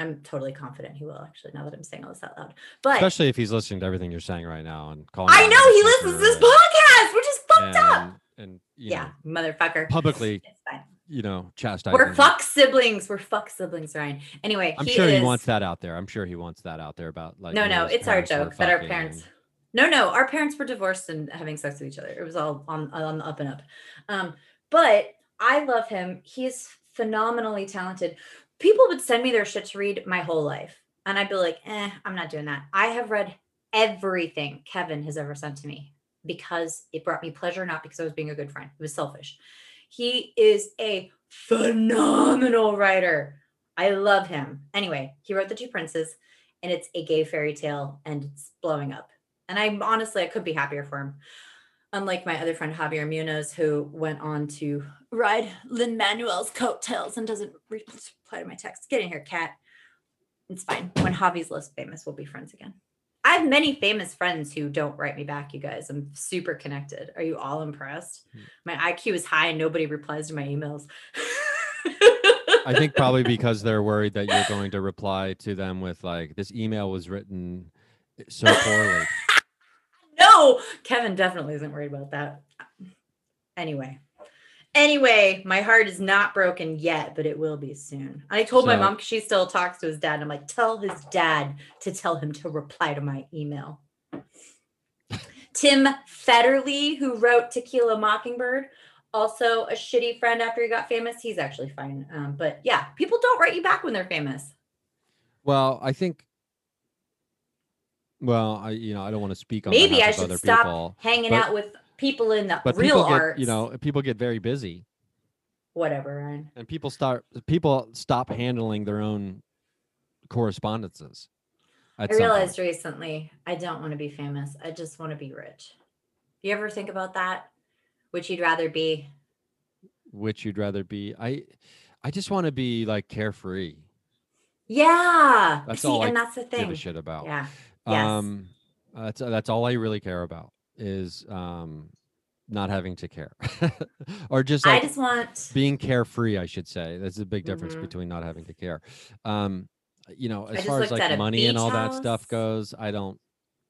i'm totally confident he will actually now that i'm saying all this out loud. But especially if he's listening to everything you're saying right now and calling i know he listens to this podcast which is fucked up. And, and you yeah know, motherfucker. publicly it's fine you know, chastising. We're fuck siblings. We're fuck siblings, Ryan. Anyway, I'm he sure is, he wants that out there. I'm sure he wants that out there about like. no, no, it's our joke that our parents. and- No, no, our parents were divorced and having sex with each other. It was all on on the up and up. Um, but I love him. He's phenomenally talented. People would send me their shit to read my whole life, and I'd be like, "Eh, I'm not doing that." I have read everything Kevin has ever sent to me because it brought me pleasure, not because I was being a good friend. It was selfish. He is a phenomenal writer. I love him. Anyway, he wrote The Two Princes, and it's a gay fairy tale, and it's blowing up. And I honestly, I could be happier for him. Unlike my other friend Javier Munoz, who went on to ride Lin Manuel's coattails and doesn't reply to my text. Get in here, cat. It's fine. When Javi's less famous, we'll be friends again. I have many famous friends who don't write me back, you guys. I'm super connected. Are you all impressed? Hmm. My IQ is high and nobody replies to my emails. I think probably because they're worried that you're going to reply to them with like this email was written so poorly. no, Kevin definitely isn't worried about that. Anyway, anyway, my heart is not broken yet, but it will be soon. I told my mom she still talks to his dad. And I'm like, tell his dad to tell him to reply to my email. Tim Federle, who wrote Tequila Mockingbird, also a shitty friend after he got famous. He's actually fine. Um, but yeah, people don't write you back when they're famous. Well, I think. Well, I you know I don't want to speak on Maybe I should other stop people, hanging out with people in the but real arts. you know people get very busy whatever, Ryan. and people start people stop handling their own correspondences. I some point. realized recently I don't want to be famous. I just want to be rich. You ever think about that? Which you'd rather be? which you'd rather be. I I just want to be like carefree. Yeah. That's See, all I and that's the thing. Give a shit about. Yeah. Yes. Um, that's that's all I really care about is um, not having to care, or just I just want being carefree. I should say that's a big difference Mhm. between not having to care. Um, you know, as far as like money and all that stuff goes, I don't.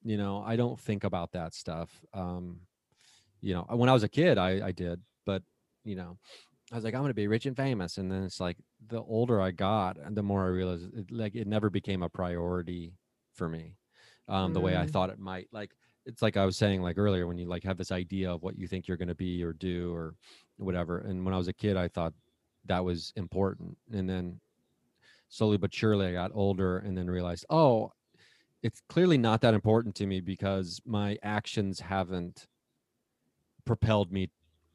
You know, I don't think about that stuff. Um, you know, when I was a kid, I I did, but you know, I was like, I'm gonna be rich and famous, and then it's like the older I got, and the more I realized, it, like it never became a priority for me, um, the way I Mm. thought it might. Like it's like I was saying like earlier, when you like have this idea of what you think you're gonna be or do or whatever. And when I was a kid, I thought that was important, and then slowly but surely I got older, and then realized, oh, it's clearly not that important to me because my actions haven't propelled me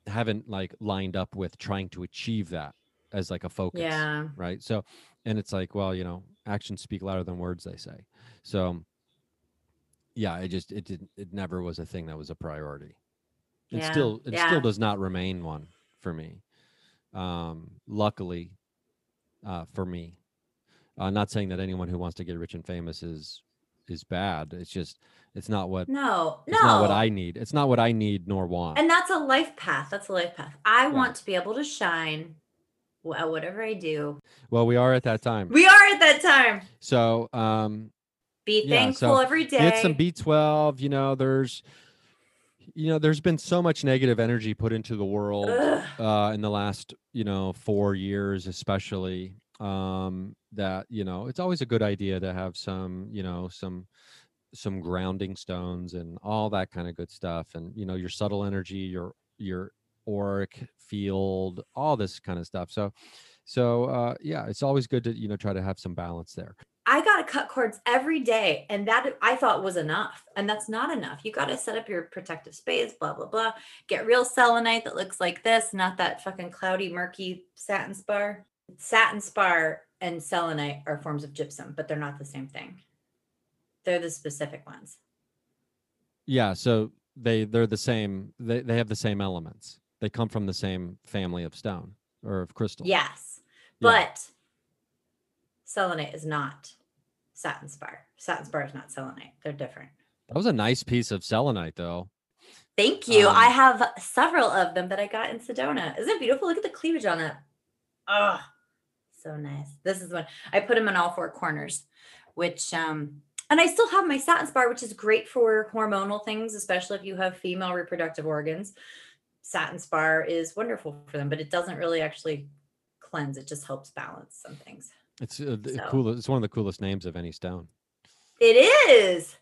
haven't like lined up with trying to achieve that as like a focus yeah. right so and it's like well you know actions speak louder than words they say so yeah it just it didn't it never was a thing that was a priority it Yeah, still it yeah. still does not remain one for me um luckily uh for me uh not saying that anyone who wants to get rich and famous is is bad it's just it's not what No, no. not what I need. It's not what I need nor want. and that's a life path. That's a life path. I Yeah. want to be able to shine wh- at whatever I do. well, we are at that time. We are at that time. So, um, Be Yeah, thankful so every day. get some B12. You know, there's, you know, there's been so much negative energy put into the world uh, in the last, you know, four years, especially. Um, that you know, it's always a good idea to have some, you know, some some grounding stones and all that kind of good stuff, and you know, your subtle energy, your your auric field, all this kind of stuff. So, so uh, yeah, it's always good to you know try to have some balance there. I got to cut cords every day. And that I thought was enough. And that's not enough. You got to set up your protective space, blah, blah, blah. Get real selenite that looks like this, not that fucking cloudy, murky satin spar. Satin spar and selenite are forms of gypsum, but they're not the same thing. They're the specific ones. Yeah, so they they're the same. They they have the same elements. They come from the same family of stone or of crystal. Yes. Yeah. But selenite is not satin spar. Satin spar is not selenite. They're different. That was a nice piece of selenite, though. Thank you. I Um, have several of them that I got in Sedona. Isn't it beautiful? Look at the cleavage on it. Oh, so nice. This is one I put them in all four corners, which um and I still have my satin spar, which is great for hormonal things, especially if you have female reproductive organs. satin spar is wonderful for them, but it doesn't really actually cleanse. It just helps balance some things. It's uh, the So- coolest. It's one of the coolest names of any stone. It is.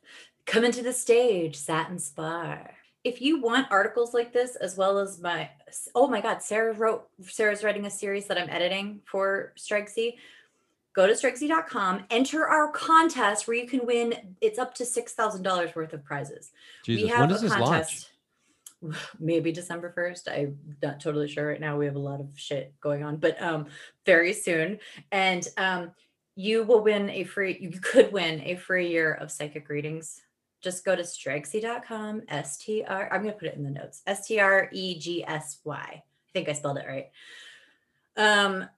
Coming to the stage, Satin Spar. If you want articles like this, as well as my, oh my God, Sarah wrote, Sarah's writing a series that I'm editing for Strikesy. Go to strikesy.com, enter our contest where you can win. It's up to $6,000 worth of prizes. Jesus, when does this launch? Maybe December 1st. I'm not totally sure right now. We have a lot of shit going on, but um very soon. And um you will win a free you could win a free year of psychic readings. Just go to stregsy.com, STR. I'm gonna put it in the notes. S T R E G S Y. I think I spelled it right. Um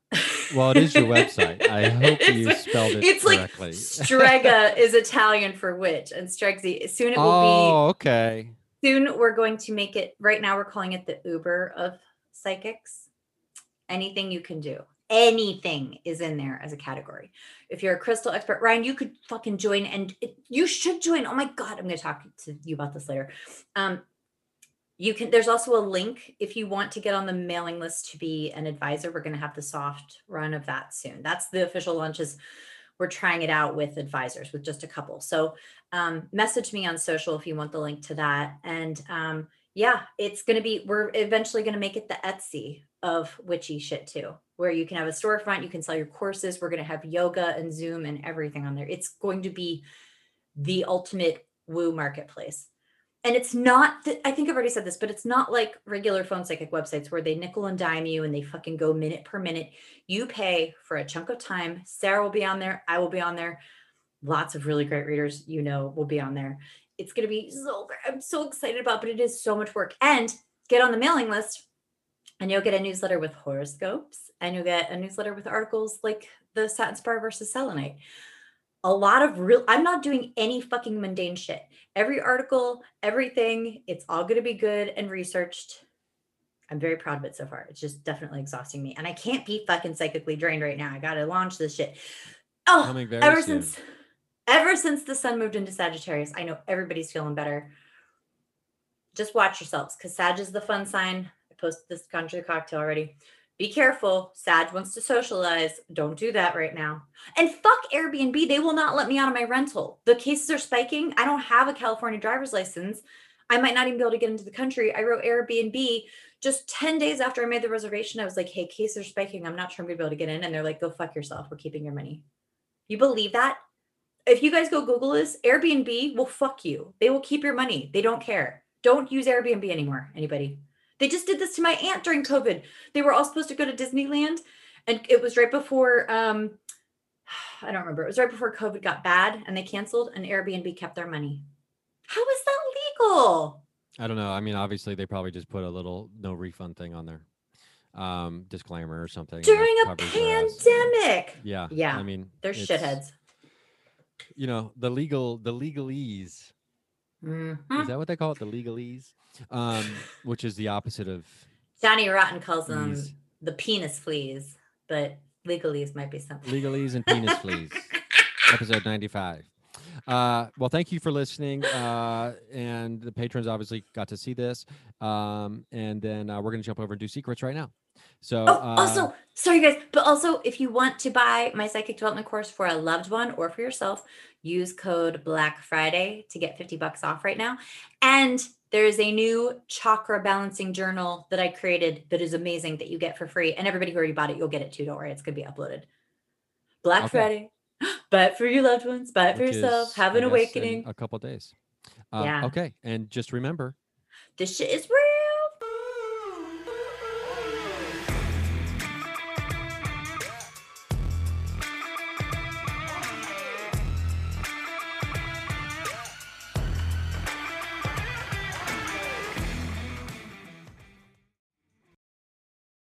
Well, it is your website. I hope you spelled it it's like correctly. Strega is Italian for witch, and Stregsy. Soon it will be oh, okay. Soon we're going to make it right now we're calling it the uber of psychics. Anything you can do anything is in there as a category. If you're a crystal expert ryan you could fucking join and it, you should join. Oh my god i'm going to talk to you about this later. Um you can there's also a link if you want to get on the mailing list to be an advisor. We're going to have the soft run of that soon. That's the official launches. We're trying it out with advisors with just a couple. So um, message me on social if you want the link to that. And um, yeah, it's going to be, we're eventually going to make it the Etsy of witchy shit too, where you can have a storefront, you can sell your courses. We're going to have yoga and Zoom and everything on there. It's going to be the ultimate woo marketplace. And it's not, th- I think I've already said this, but it's not like regular phone psychic websites where they nickel and dime you and they fucking go minute per minute. You pay for a chunk of time. Sarah will be on there. I will be on there lots of really great readers you know will be on there. It's going to be so i'm so excited about but it is so much work. And get on the mailing list and you'll get a newsletter with horoscopes and you'll get a newsletter with articles like the satin spar versus selenite. A lot of real i'm not doing any fucking mundane shit. Every article everything it's all going to be good and researched. I'm very proud of it so far. It's just definitely exhausting me and i can't be fucking psychically drained right now. I gotta launch this shit. Oh ever soon. since ever since the sun moved into Sagittarius, I know everybody's feeling better. Just watch yourselves because Sag is the fun sign. I posted this country cocktail already. Be careful. Sag wants to socialize. Don't do that right now. And fuck Airbnb. They will not let me out of my rental. The cases are spiking. I don't have a California driver's license. I might not even be able to get into the country. I wrote Airbnb just 10 days after I made the reservation. I was like, hey, cases are spiking. I'm not sure I'm going to be able to get in. And they're like, go fuck yourself. We're keeping your money. You believe that? If you guys go Google this, Airbnb will fuck you. They will keep your money. They don't care. Don't use Airbnb anymore. Anybody? They just did this to my aunt during COVID. They were all supposed to go to Disneyland, and it was right before. Um, I don't remember. It was right before COVID got bad, and they canceled. And Airbnb kept their money. How is that legal? I don't know. I mean, obviously, they probably just put a little no refund thing on there, um, disclaimer or something. During a covers their ass. pandemic. Yeah. Yeah, I mean, They're shitheads. You know, the legal, the legalese. Mhm. Is that what they call it? The legalese, um, which is the opposite of Johnny Rotten calls them the penis fleas, but legalese might be something. legalese and penis fleas. Episode ninety-five. Uh, well, thank you for listening. Uh, and the patrons obviously got to see this. Um, and then uh, we're gonna jump over and do secrets right now. So Oh, uh, also, sorry guys, but also if you want to buy my psychic development course for a loved one or for yourself, use code Black Friday to get 50 bucks off right now. And there's a new chakra balancing journal that I created that is amazing that you get for free. And everybody who already bought it, you'll get it too. Don't worry, it's gonna be uploaded. Black Okay. Friday. Buy it for your loved ones, but for yourself, have an awakening. a couple days. Uh, Yeah. Okay, and just remember, This shit is real.